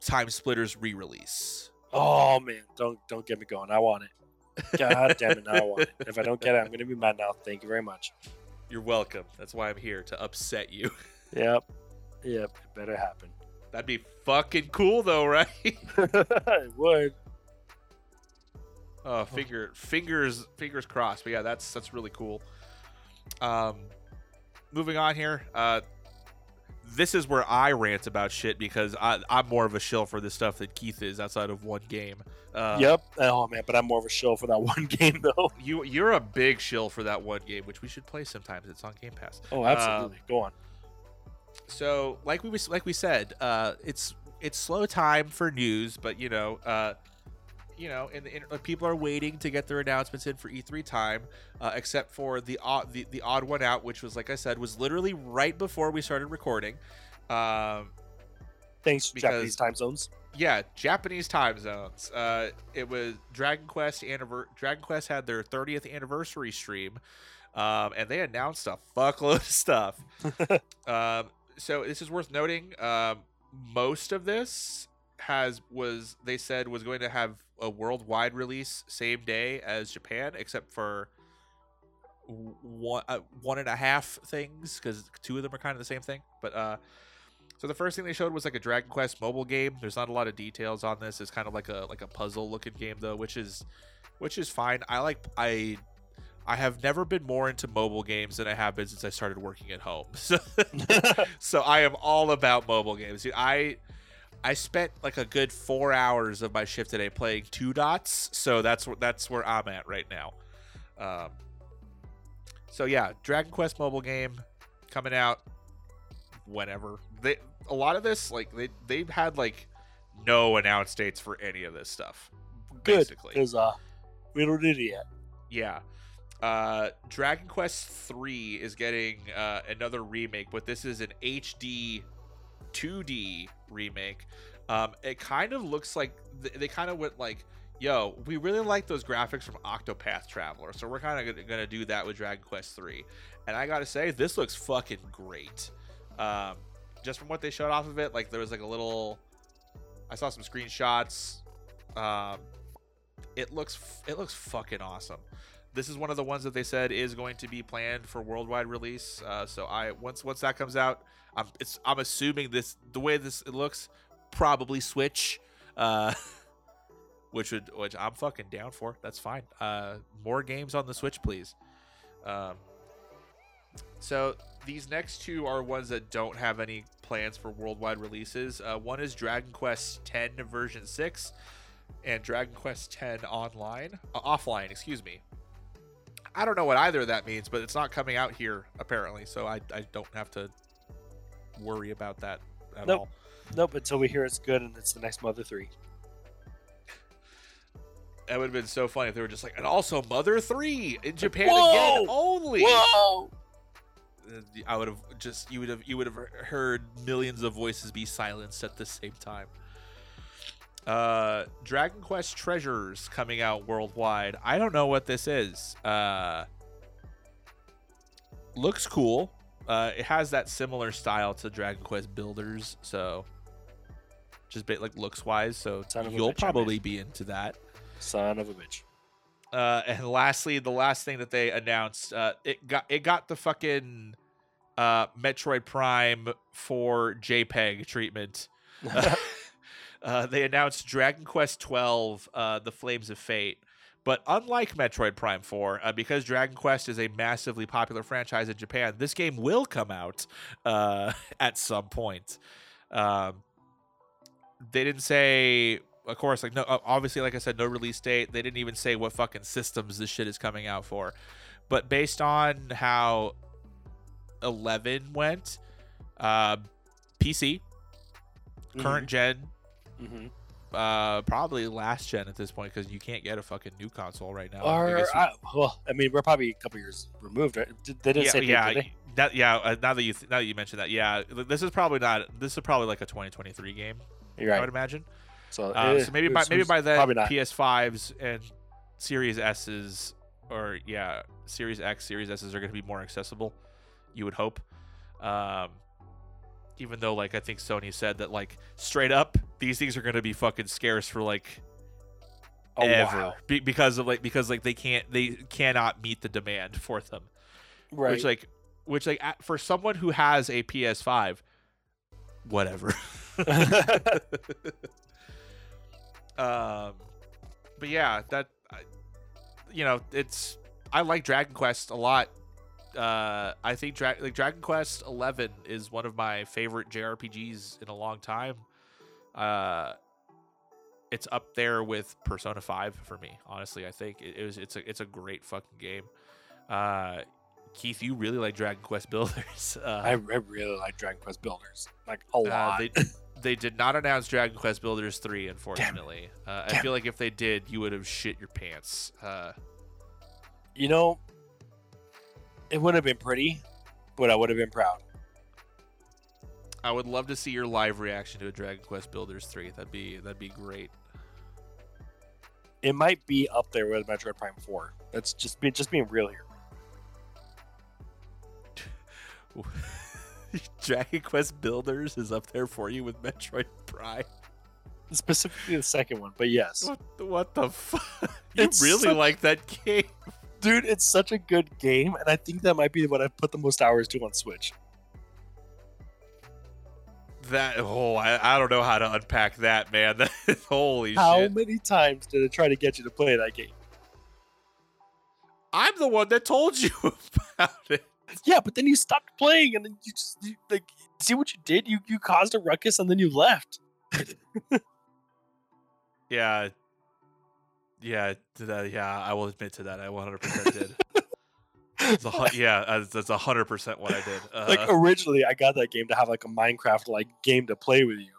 time splitters re-release Oh man, don't don't get me going. I want it. God damn it, I want it. If I don't get it, I'm gonna be mad now. Thank you very much. you're welcome that's why i'm here to upset you Yep. Yep. It better happen. That'd be fucking cool though right it would. Oh, finger, fingers, fingers crossed. But yeah, that's that's really cool. Um, moving on here. Uh, this is where I rant about shit because I, I'm more of a shill for this stuff than Keith is outside of one game. Uh, yep. Oh man, but I'm more of a show for that one game though. You you're a big shill for that one game, which we should play sometimes. It's on Game Pass. Oh, absolutely. Go on. So like we like we said uh it's it's slow time for news but you know uh you know and, and people are waiting to get their announcements in for e3 time uh, except for the odd the, the odd one out which was like i said was literally right before we started recording um Thanks, because- Japanese time zones. yeah japanese time zones uh it was dragon quest anniver- dragon quest had their 30th anniversary stream um and they announced a fuckload of stuff um so this is worth noting um most of this has was they said was going to have a worldwide release same day as japan except for one uh, one and a half things because two of them are kind of the same thing but uh so the first thing they showed was like a Dragon Quest mobile game. There's not a lot of details on this. It's kind of like a like a puzzle looking game though, which is which is fine. I like I I have never been more into mobile games than I have been since I started working at home. So so I am all about mobile games. Dude, I I spent like a good four hours of my shift today playing Two Dots. So that's where that's where I'm at right now. Um, so yeah, Dragon Quest mobile game coming out whenever. They a lot of this like they they've had like no announced dates for any of this stuff. Good. Basically, Because uh, we don't need it yet. yeah. Uh, Dragon Quest 3 is getting uh, another remake, but this is an HD 2D remake. Um, it kind of looks like th- they kind of went like, yo, we really like those graphics from Octopath Traveler, so we're kind of to do that with Dragon Quest 3. And I got to say, this looks fucking great. Um, just from what they showed off of it, like there was like a little. I saw some screenshots. Um, it looks it looks fucking awesome. This is one of the ones that they said is going to be planned for worldwide release. Uh, so I once once that comes out, I'm it's I'm assuming this the way this it looks probably Switch, uh, which would which I'm fucking down for. That's fine. Uh, more games on the Switch, please. Um, so these next two are ones that don't have any plans for worldwide releases. Uh, one is Dragon Quest X version six and Dragon Quest X online, uh, offline, excuse me. I don't know what either of that means, but it's not coming out here apparently, so I, I don't have to worry about that at Nope. all. Nope. Until we hear it's good and it's the next Mother Three. That would have been so funny if they were just like, and also Mother Three in Japan Whoa! again only. Whoa! I would have just you would have you would have heard millions of voices be silenced at the same time. Uh, Dragon Quest Treasures coming out worldwide. I don't know what this is. Uh, looks cool. Uh, it has that similar style to Dragon Quest Builders, so just bit like looks wise. So you'll bitch, probably be into that. Son of a bitch. Uh, and lastly, the last thing that they announced, uh, it got it got the fucking uh, Metroid Prime 4 JPEG treatment. uh, they announced Dragon Quest Twelve, uh, The Flames of Fate. But unlike Metroid Prime 4, uh, because Dragon Quest is a massively popular franchise in Japan, this game will come out uh, at some point. Um, they didn't say of course like no obviously like i said no release date they didn't even say what fucking systems this shit is coming out for but based on how 11 went uh pc current gen Mm-hmm. uh probably last gen at this point because you can't get a fucking new console right now I Or you- I, well, I mean, we're probably a couple years removed. Right? Did- They didn't yeah, say yeah, did that, yeah. Uh, now that you th- now that you mentioned that, yeah, this is probably not. This is probably like a 2023 game. You're right. I would imagine. So, Uh, eh, so maybe by maybe by then. PS5s and Series S's or yeah, Series X, Series S's are going to be more accessible. You would hope. Um, even though like I think Sony said that like straight up these things are going to be fucking scarce for like Oh, ever wow. Be- because of like because like they can't they cannot meet the demand for them Right. which like which like for someone who has a PS5 whatever um but yeah that I- you know it's I like Dragon Quest a lot uh I think Dra- like Dragon Quest 11 is one of my favorite JRPGs in a long time uh it's up there with Persona 5 for me honestly I think it, it was it's a it's a great fucking game uh Keith, you really like Dragon Quest Builders. Uh, I, I really like Dragon Quest Builders, like a uh, lot. they, they did not announce Dragon Quest Builders 3, unfortunately. Uh, I feel like if they did, you would have shit your pants. Uh, you know, it would have been pretty, but I would have been proud. I would love to see your live reaction to a Dragon Quest Builders 3. That'd be that'd be great. It might be up there with Metroid Prime Four. That's just be just being real here. Dragon Quest Builders is up there for you with Metroid Prime. Specifically the second one, but yes, What the, what the fuck? You It's really like that game? Dude, it's such a good game, and I think that might be what I put the most hours to on Switch. That oh, I, I don't know how to unpack that, man. That, holy How shit! many times did it try to get you to play that game? I'm the one that told you about it. Yeah, but then you stopped playing, and then you just you, like see what you did. You you caused a ruckus, and then you left. Yeah. Yeah, to that, yeah, I will admit to that. I 100% did. A, yeah, that's a 100% what I did. Uh, like originally, I got that game to have like a Minecraft like game to play with you,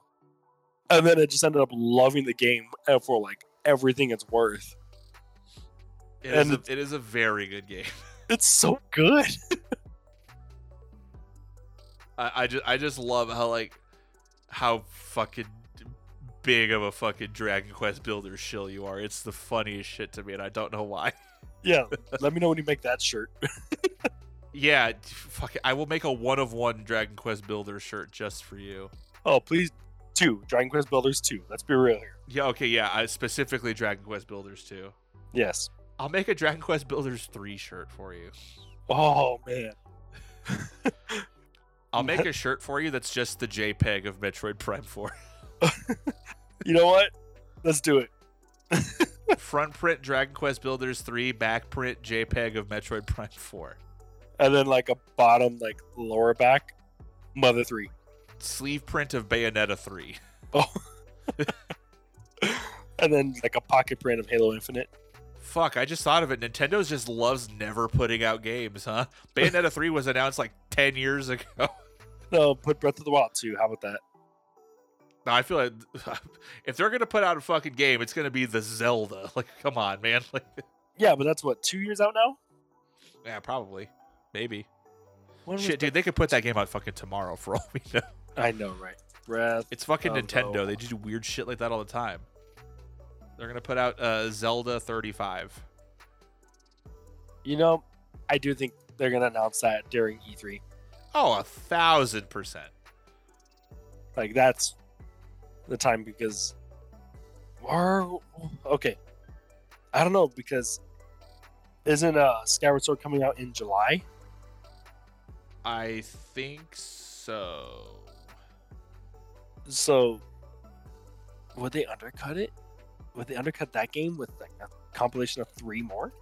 and then I just ended up loving the game uh, for like everything it's worth. it, is a, and- it is a very good game. It's so good. I, I just I just love how like how fucking big of a fucking Dragon Quest builder shill you are. It's the funniest shit to me, and I don't know why. Yeah, let me know when you make that shirt. Yeah, fuck it. I will make a one of one Dragon Quest builder shirt just for you. Oh, please, two Dragon Quest Builders two. Let's be real here. Yeah, okay, yeah. I specifically Dragon Quest builders two. Yes. I'll make a Dragon Quest Builders 3 shirt for you. Oh man. I'll make a shirt for you that's just the JPEG of Metroid Prime 4. You know what? Let's do it. Front print Dragon Quest Builders 3, back print JPEG of Metroid Prime 4. And then like a bottom like lower back, Mother three. Sleeve print of Bayonetta 3. Oh. and then like a pocket print of Halo Infinite. Fuck, I just thought of it. Nintendo's just loves never putting out games, huh? Bayonetta 3 was announced like 10 years ago. No, put Breath of the Wild too. How about that? No, I feel like if they're gonna put out a fucking game, it's gonna be the Zelda. Like, come on, man. Like, Yeah, but that's what two years out now. yeah, probably, maybe. Shit, dude, they could put that game out fucking tomorrow for all we know. I know, right? Breath. It's fucking Nintendo. no. They do weird shit like that all the time. They're gonna put out uh, Zelda 35. You know, I do think they're gonna announce that during E3. Oh, a thousand percent. Like that's the time because, or okay, I don't know because isn't uh Skyward Sword coming out in July? I think so. So would they undercut it? Would they undercut that game with like a compilation of three more?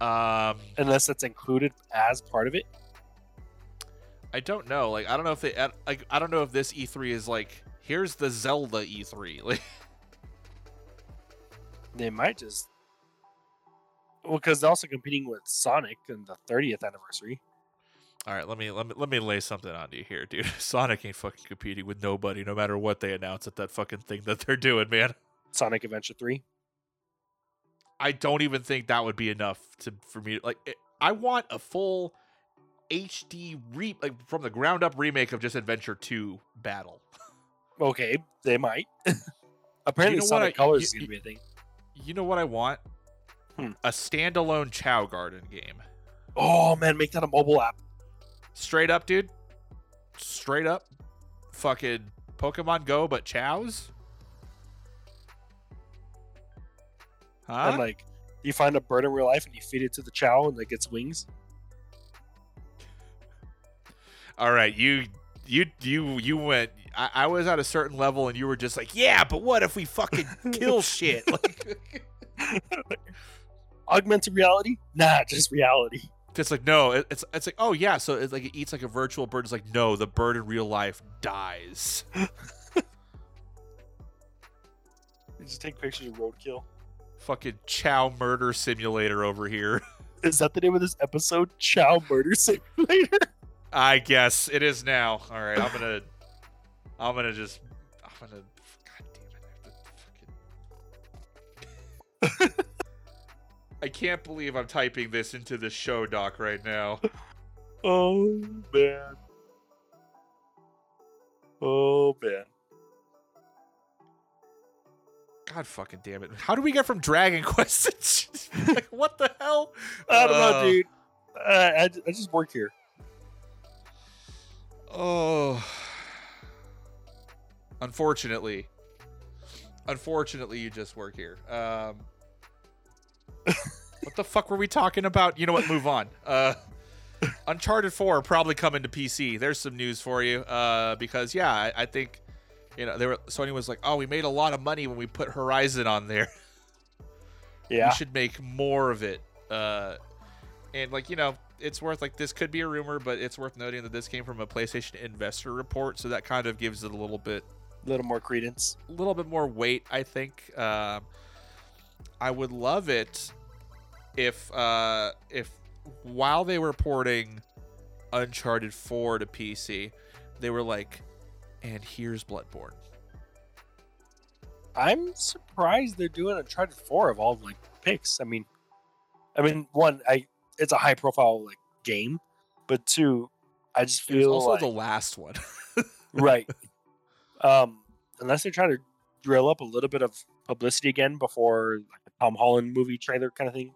Um, Unless that's included as part of it. I don't know. Like, I don't know if they. Like, I don't know if this E3 is like, here's the Zelda E3. Like, They might just well, because they're also competing with Sonic in the 30th anniversary. all right, let me let me let me lay something on you here, dude. Sonic ain't fucking competing with nobody, no matter what they announce at that fucking thing that they're doing, man. Sonic Adventure 3. I don't even think that would be enough to for me. Like, it, I want a full HD re like from the ground up remake of just Adventure Two Battle. Okay, they might. Apparently, know Sonic I- Colors is you- gonna be a thing. You know what I want? Hmm. A standalone Chao Garden game. Oh man, make that a mobile app. Straight up, dude. Straight up. Fucking Pokemon Go, but Chows? Huh? And like, you find a bird in real life and you feed it to the chao and it gets wings. All right, you you you you went I, I was at a certain level and you were just like, yeah, but what if we fucking kill shit? Like Augmented reality? Nah, just reality. it's like no, it, it's it's like, oh yeah, so it's like it eats like a virtual bird. It's like, no, the bird in real life dies. You just take pictures of roadkill. fucking Chao murder simulator over here. Is that the name of this episode? Chao Murder Simulator. I guess it is now. All right, I'm gonna, I'm gonna just, I'm gonna. God damn it! I have to fucking. I can't believe I'm typing this into the show doc right now. Oh man. Oh man. God fucking damn it! How do we get from Dragon Quest? like, what the hell? I don't know, Uh, dude. Uh, I, I just work here. Oh. Unfortunately. Unfortunately, you just work here. Um, what the fuck were we talking about? You know what? Move on. Uh, Uncharted 4 probably coming to PC. There's some news for you. Uh, because yeah, I, I think you know they were Sony was like, oh, we made a lot of money when we put Horizon on there. Yeah. we should make more of it. Uh, and like you know, it's worth like this could be a rumor, but it's worth noting that this came from a PlayStation investor report, so that kind of gives it a little bit, A little more credence. a little bit more weight. I think. Um, I would love it if uh, if while they were porting Uncharted 4 to PC, they were like, and here's Bloodborne. I'm surprised they're doing Uncharted 4 of all like picks. I mean, I mean, one, I it's a high profile like game, but two, I just It feel also like the last one. right. Um, unless they're trying to drill up a little bit of publicity again before like a Tom Holland movie trailer kind of thing,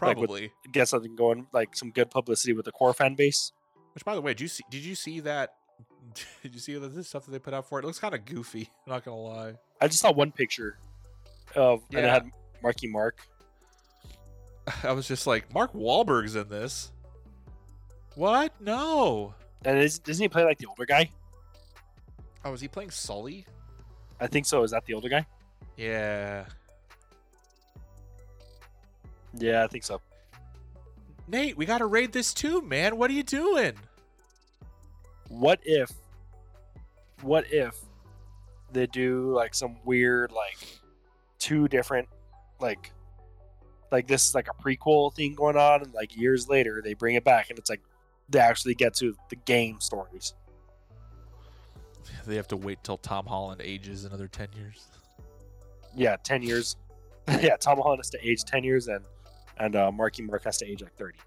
Like with- Probably. get something going, like some good publicity with the core fan base. Which, by the way, did you see? Did you see that? Did you see that this stuff that they put out for it? It looks kind of goofy. Not gonna lie. I just saw one picture of and it had Marky Mark. I was just like, Mark Wahlberg's in this. What? No. And is, doesn't he play like the older guy? Oh, was he playing Sully? I think so. Is that the older guy? Yeah. Yeah, I think so. Nate, we gotta raid this too, man. What are you doing? What if, what if they do like some weird like two different like like this is like a prequel thing going on and like years later they bring it back and it's like they actually get to the game stories They have to wait till Tom Holland ages another ten years. yeah 10 years yeah tom holland has to age 10 years and and uh marky mark has to age like 30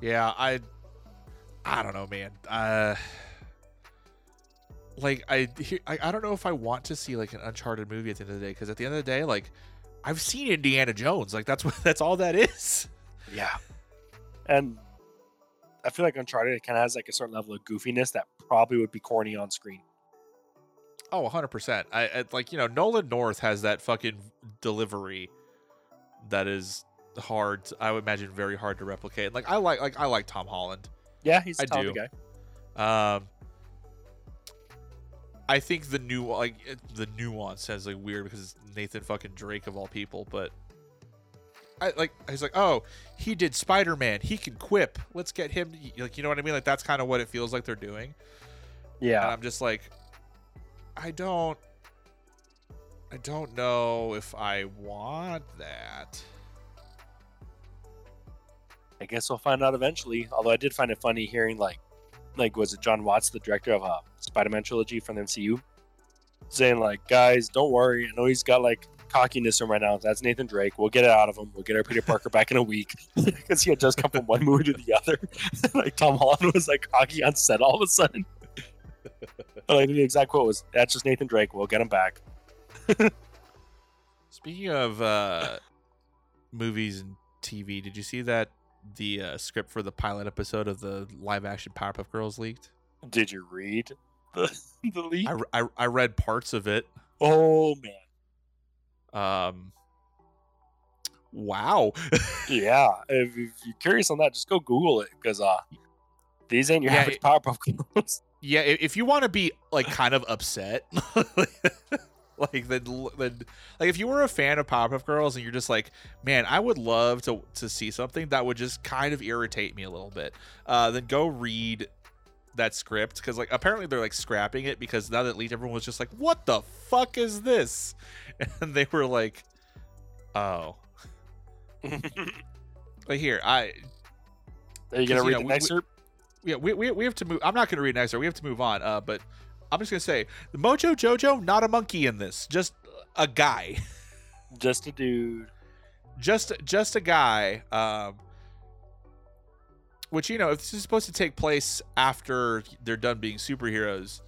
Yeah, I I don't know, man. Uh like I I, I don't know if I want to see like an uncharted movie at the end of the day because at the end of the day like I've seen Indiana Jones. Like that's what that's all that is. yeah and i feel like uncharted kind of has like a certain level of goofiness that probably would be corny on screen Oh, 100%. I, I like, you know, Nolan North has that fucking delivery that is hard, I would imagine very hard to replicate. Like I like like I like Tom Holland. yeah he's a I do. guy Um I think the new like the nuance sounds like weird because it's Nathan fucking Drake of all people, but I like he's like, "Oh, he did Spider-Man. He can quip. Let's get him." Like, you know what I mean? Like that's kind of what it feels like they're doing. And yeah I'm just like, I don't, I don't know if I want that. I guess we'll find out eventually. Although I did find it funny hearing like, like was it Jon Watts, the director of uh, Spider-Man trilogy from the MCU, saying like, guys, don't worry. I know he's got like cockiness in right now. That's Nathan Drake. We'll get it out of him. We'll get our Peter Parker back in a week because he had just come from one movie to the other. like Tom Holland was like cocky on set all of a sudden. like the exact quote was, "That's just Nathan Drake. We'll get him back." Speaking of uh, movies and TV, did you see that the uh, script for the pilot episode of the live-action Powerpuff Girls leaked? Did you read the the leak? I, I, I read parts of it. oh man. Um, wow. Yeah, if, if you're curious on that, just go Google it because uh, these ain't your Yeah, average it- Powerpuff Girls. yeah, if you want to be like kind of upset, like then, then like if you were a fan of Powerpuff Girls and you're just like, man, I would love to to see something that would just kind of irritate me a little bit. Uh, then go read that script because like apparently they're like scrapping it because now that leaked, everyone was just like, what the fuck is this? And they were like, oh, like here, I Are you gonna 'Cause, you read know, the we- we- yeah, we, we, we have to move. I'm not going to read next. We have to move on. Uh, but I'm just going to say the Mojo Jojo, not a monkey in this, just a guy, Just a dude. just just a guy. Um, which you know, if this is supposed to take place after they're done being superheroes,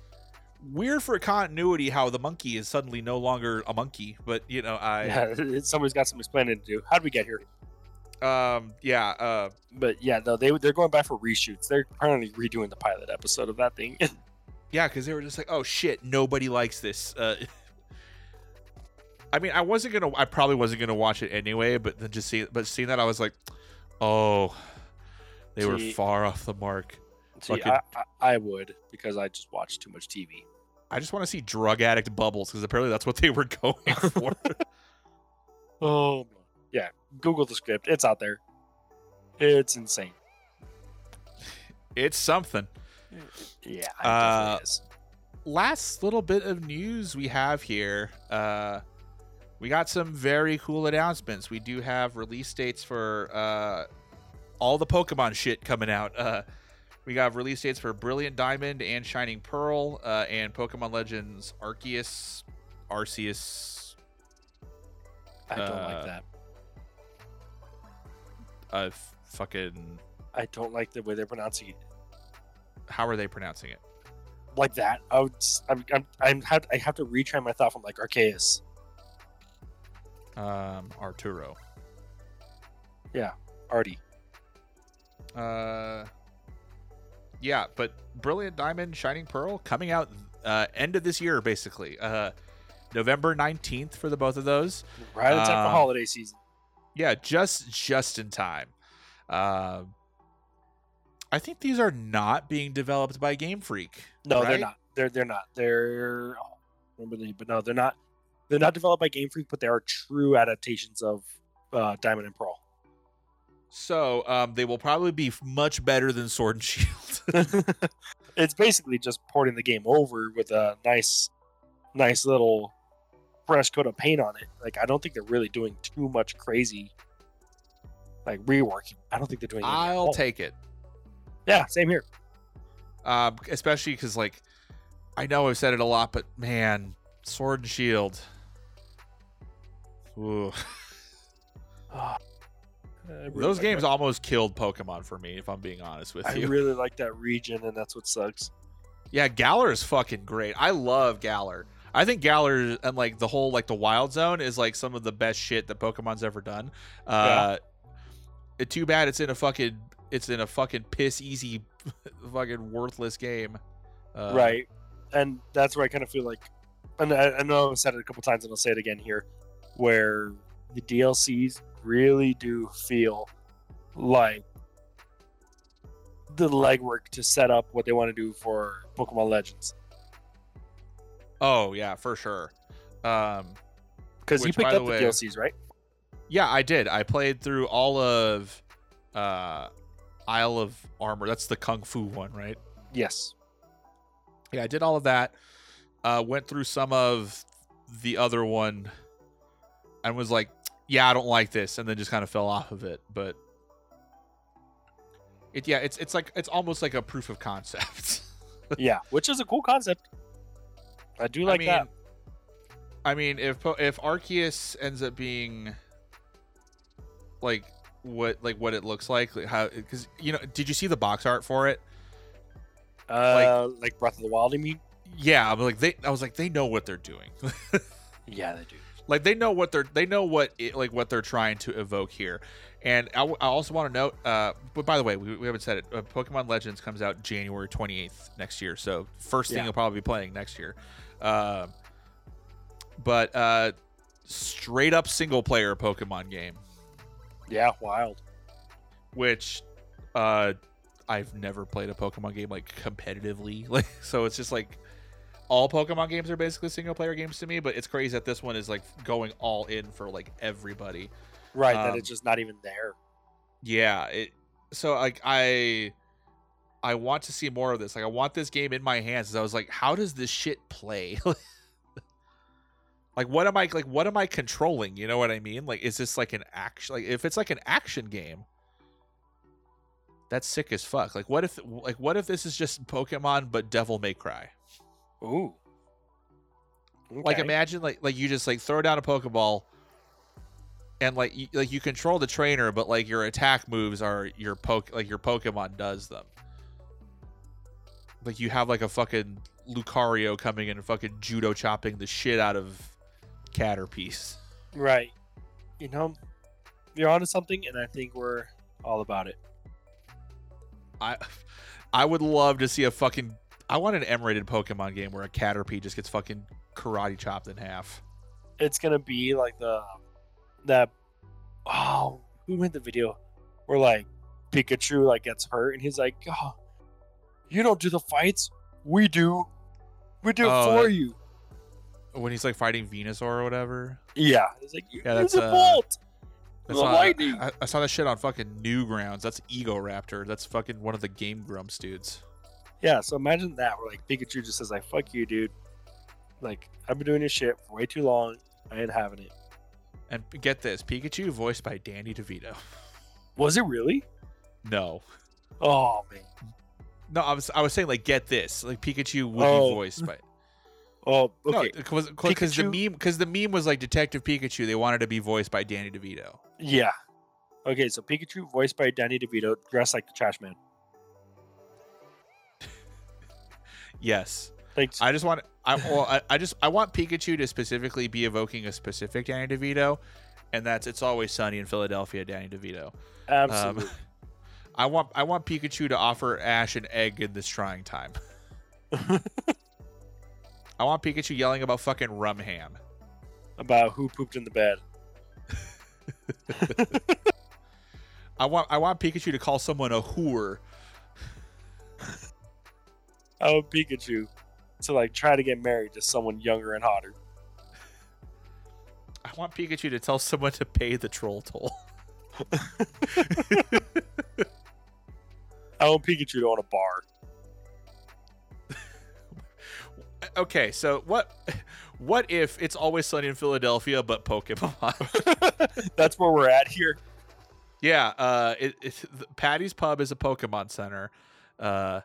weird for continuity how the monkey is suddenly no longer a monkey. But you know, I Yeah, somebody's got some explaining to do. How did we get here? um yeah uh But yeah, no, they they're going back for reshoots. They're apparently redoing the pilot episode of that thing. Yeah, because they were just like, "Oh shit, nobody likes this." Uh, I mean, I wasn't gonna, I probably wasn't gonna watch it anyway, but then just see, but seeing that, I was like, "Oh, they were far off the mark." See, Fucking- I, I, I would because I just watch too much TV. I just want to see drug addict bubbles because apparently that's what they were going for. Oh, yeah. Google the script. It's out there. It's insane. it's something. Yeah, Uh, last little bit of news we have here. Uh, we got some very cool announcements. We do have release dates for uh, all the Pokemon shit coming out. Uh, we got release dates for Brilliant Diamond and Shining Pearl uh, and Pokemon Legends Arceus, Arceus. I don't uh, like that. Uh, fucking. I don't like the way they're pronouncing it. How are they pronouncing it? Like that. I would. I'm. I'm. I'm have, I have to retrain my thought from like Arceus. Um, Arturo. Yeah, Artie. Uh, yeah, but Brilliant Diamond, Shining Pearl coming out uh, end of this year, basically. Uh, November nineteenth for the both of those. Right in time for Um, holiday season. Yeah, just just in time. Um, I think these are not being developed by Game Freak. No, they're not. They're they're not. They're. Oh, remember the, but no, they're not. They're not developed by Game Freak, but they are true adaptations of uh, Diamond and Pearl. So um, they will probably be much better than Sword and Shield. it's basically just porting the game over with a nice, nice little fresh coat of paint on it. Like I don't think they're really doing too much crazy, like reworking. I don't think they're doing. I'll take it. Yeah, same here. Um, especially because like I know I've said it a lot, but man, Sword and Shield. Ooh. Really Those like games that. almost killed Pokemon for me, if I'm being honest with I you. I really like that region, and that's what sucks. Yeah, Galar is fucking great. I love Galar. I think Galar and like the whole like the Wild Zone is like some of the best shit that Pokemon's ever done. Uh it, too bad it's in a fucking it's in a fucking piss easy fucking worthless game. Uh, right, and that's where I kind of feel like, and I, I know I've said it a couple times, and I'll say it again here, where the DLCs really do feel like the legwork to set up what they want to do for Pokemon Legends. Oh yeah, for sure. Um Because you picked up the the, DLCs, right? yeah, I did. I played through all of uh Isle of Armor. That's the Kung Fu one, right? Yes. Yeah, I did all of that. Uh, went through some of the other one, and was like, "Yeah, I don't like this," and then just kind of fell off of it. But it, yeah, it's it's like it's almost like a proof of concept. yeah, which is a cool concept. I do like I mean, that. I mean, if if Arceus ends up being like what like what it looks like, like how because you know, did you see the box art for it? Uh, like, Breath of the Wild, you mean? Yeah, I'm like they. I was like, they know what they're doing. Yeah, they do. Like they know what they're they know what it, like what they're trying to evoke here and i, w- I also want to note uh but by the way we, we haven't said it uh, pokemon legends comes out january 28th next year so first thing Yeah. you'll probably be playing next year um but uh straight up single player pokemon game Yeah, wild. which uh i've never played a pokemon game like competitively like so it's just like all pokemon games are basically single player games to me but it's crazy that this one is like going all in for like everybody. Right, that Um, it's just not even there. yeah it so like i i want to see more of this. Like i want this game in my hands i was like how does this shit play? Like what am i like what am i controlling? You know what i mean? Like is this like an action like if it's like an action game that's sick as fuck. Like what if like what if this is just pokemon but devil may cry Ooh. like imagine like like you just like throw down a pokeball and like you, like you control the trainer but like your attack moves are your poke like your pokemon does them like you have like a fucking lucario coming in and fucking judo chopping the shit out of caterpie Right. You know, you're onto something, and I think we're all about it. i i would love to see a fucking i want an m-rated pokemon game where a caterpie just gets fucking karate chopped in half It's gonna be like the that. Oh, who made the video where like Pikachu like gets hurt, and he's like, "Oh, you don't do the fights, we do. We do it Oh, for that- you." when he's like fighting venusaur or whatever Yeah, it's like Yeah, that's, a uh, bolt. I saw, lightning. I, I saw that shit on fucking Newgrounds. That's Egoraptor. That's fucking one of the Game Grumps dudes. Yeah, so imagine that where like Pikachu just says like "fuck you, dude." Like I've been doing this shit for way too long. I ain't having it. And get this, Pikachu voiced by Danny DeVito. Was it really? No, Oh man. no, I was I was saying like get this, like Pikachu would Oh. be voiced by. Oh, okay. because because the meme because the meme was like Detective Pikachu. They wanted to be voiced by Danny DeVito. Yeah. Okay, so Pikachu voiced by Danny DeVito, dressed like the Trash Man. Yes, Thanks. I just want I well I, I just I want Pikachu to specifically be evoking a specific Danny DeVito, and that's it's always sunny in Philadelphia, Danny DeVito. Absolutely. Um, I want I want Pikachu to offer Ash an egg in this trying time. I want Pikachu yelling about fucking rum ham. About who pooped in the bed. I want I want Pikachu to call someone a whore. Oh, Pikachu. To like try to get married to someone younger and hotter. I want Pikachu to tell someone to pay the troll toll. I want Pikachu to own a bar. okay, so what what if it's always sunny in Philadelphia but Pokemon? That's where we're at here. yeah, uh it, it Paddy's Pub is a Pokemon center. Uh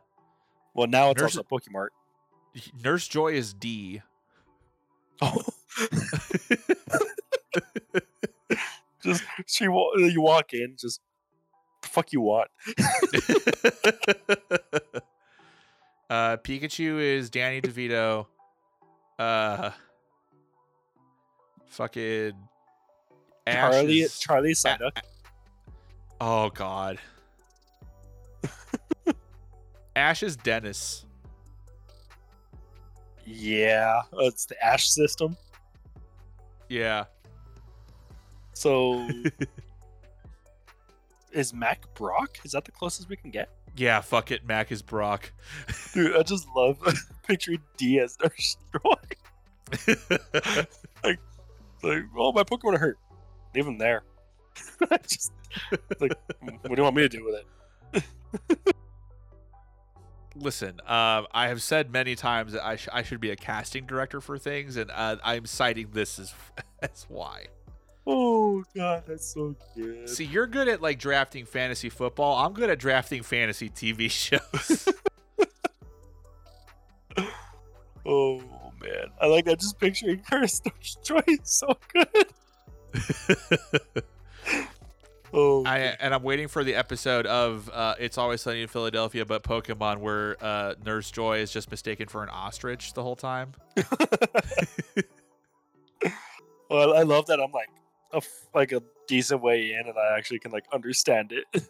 Well, now it's Nurse- also Pokemart. Nurse Joy is Dee. Oh. just she you walk in, just fuck you want. uh Pikachu is Danny DeVito. Uh fucking Ash Charlie Charlie Psyduck. Oh god. Ash is Dennis. Yeah, it's the Ash system. Yeah. So is Mac Brock? Is that the closest we can get? Yeah, fuck it. Mac is Brock. Dude, I just love picturing Dee as Nurse Joy. Like, oh, my Pokemon are hurt. Leave them there. Just like, what do you want me to do with it? Listen, um, I have said many times that I, sh- I should be a casting director for things, and uh, I'm citing this as as why. Oh god, that's so good. See, you're good at like drafting fantasy football. I'm good at drafting fantasy TV shows. Oh man, I like that. Just picturing her is so good. Oh, I and I'm waiting for the episode of uh, It's Always Sunny in Philadelphia, but Pokemon, where uh, Nurse Joy is just mistaken for an ostrich the whole time. well, I love that. I'm like a like a decent way in, and I actually can like understand it.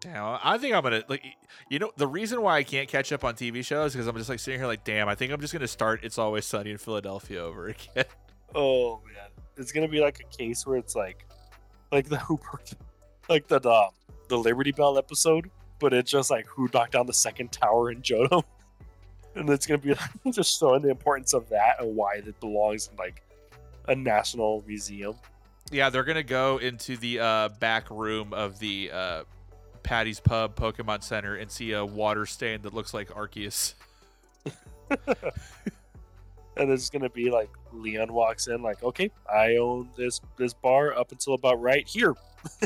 Damn, I think I'm gonna like, you know, the reason why I can't catch up on TV shows because I'm just like sitting here like, damn, I think I'm just gonna start It's Always Sunny in Philadelphia over again. oh man, it's gonna be like a case where it's like, like the Hooper, like the um, the Liberty Bell episode, but it's just like who knocked down the second tower in Johto, and it's gonna be like, just showing the importance of that and why it belongs in like a national museum. Yeah, they're gonna go into the uh, back room of the uh, Paddy's Pub Pokemon Center and see a water stain that looks like Arceus. And it's gonna be like Leon walks in, like, okay, I own this this bar up until about right here.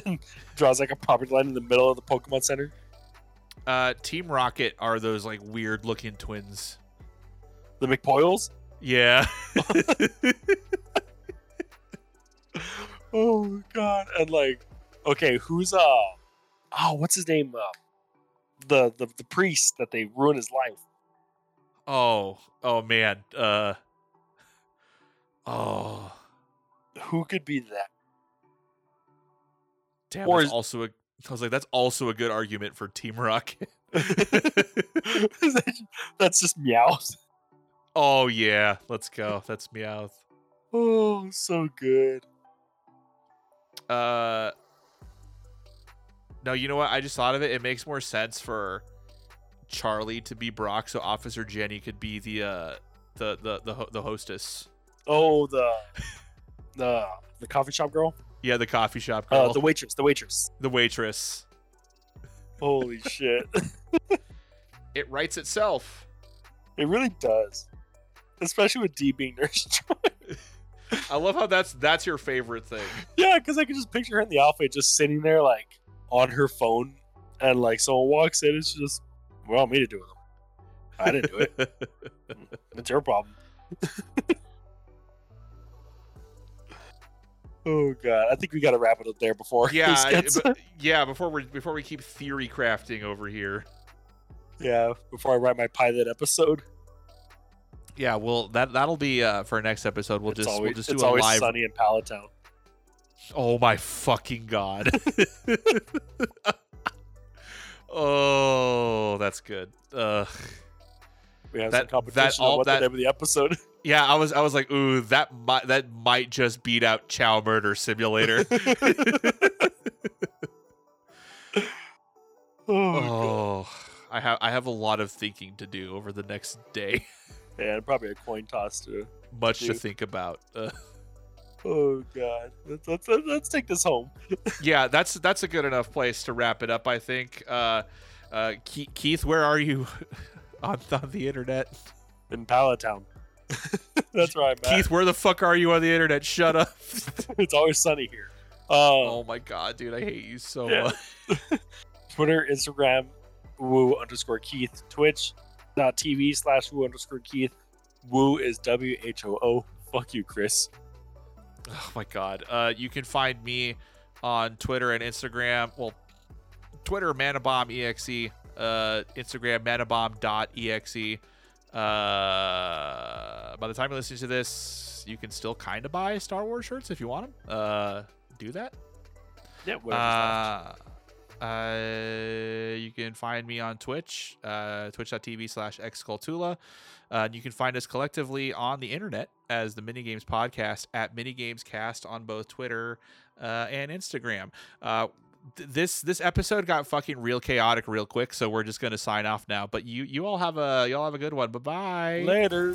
Draws like a property line in the middle of the Pokemon Center. Uh, Team Rocket are those like weird looking twins. The McPoyles. Yeah. Oh god! And like, okay, who's uh, oh, what's his name? Uh, the the the priest that they ruin his life. Oh, oh man. Uh. Oh, Who could be that? damn. Or that's is- also a. I was like, that's also a good argument for Team Rocket. That's just Meowth. oh yeah, let's go. That's Meowth. Oh, so good. Uh. No, you know what? I just thought of it. It makes more sense for Charlie to be Brock, so Officer Jenny could be the uh the the the, the hostess. Oh, the the the coffee shop girl. Yeah, the coffee shop girl, Uh, the waitress. The waitress. the waitress. Holy shit! It writes itself. It really does, especially with Dee being Nurse Joy. I love how that's that's your favorite thing. yeah, because I can just picture her in the outfit, just sitting there like on her phone, and like someone walks in, it's just, what do you want me to do with them? I didn't do it. It's your problem. oh god, I think we got to wrap it up there before. yeah, gets- but- yeah. Before we before we keep theory crafting over here. yeah, before I write my pilot episode. Yeah, well that that'll be uh, for our next episode. We'll it's just always, we'll just do it's a always live. sunny in Pallet Town. Oh my fucking god. oh, that's good. Uh, We have That- some that all- on what that- the name of the episode. yeah, I was I was like, ooh, that might that might just beat out Chao Murder Simulator. oh, oh, I have I have a lot of thinking to do over the next day. yeah, probably a coin toss too. Much to Dude. think about. Uh, Oh god, let's, let's, let's take this home. yeah, that's that's a good enough place to wrap it up. I think. Uh, uh, Ke- Keith, where are you on, on the internet? in Pallet Town. That's right. Keith, where the fuck are you on the internet? Shut up. it's always sunny here. oh Um, my god, dude, I hate you so Yeah. much. Twitter, Instagram, woo underscore Keith, Twitch TV slash woo underscore Keith. Woo is W H O O. Fuck you, Chris. Oh my god. Uh, you can find me on Twitter and Instagram. Well, Twitter manabomb.exe, uh, Instagram manabomb.exe. Uh, by the time you listen to this, you can still kind of buy Star Wars shirts if you want them. Uh, do that. Yeah. Uh, uh, you can find me on Twitch, uh, twitch.tv slash xcultula. Uh, you can find us collectively on the internet as the Minigames Podcast at Minigamescast on both Twitter uh, and Instagram. Uh, th- this this episode got fucking real chaotic real quick, so we're just gonna sign off now. But you you all have a you all have a good one. Bye bye. Later.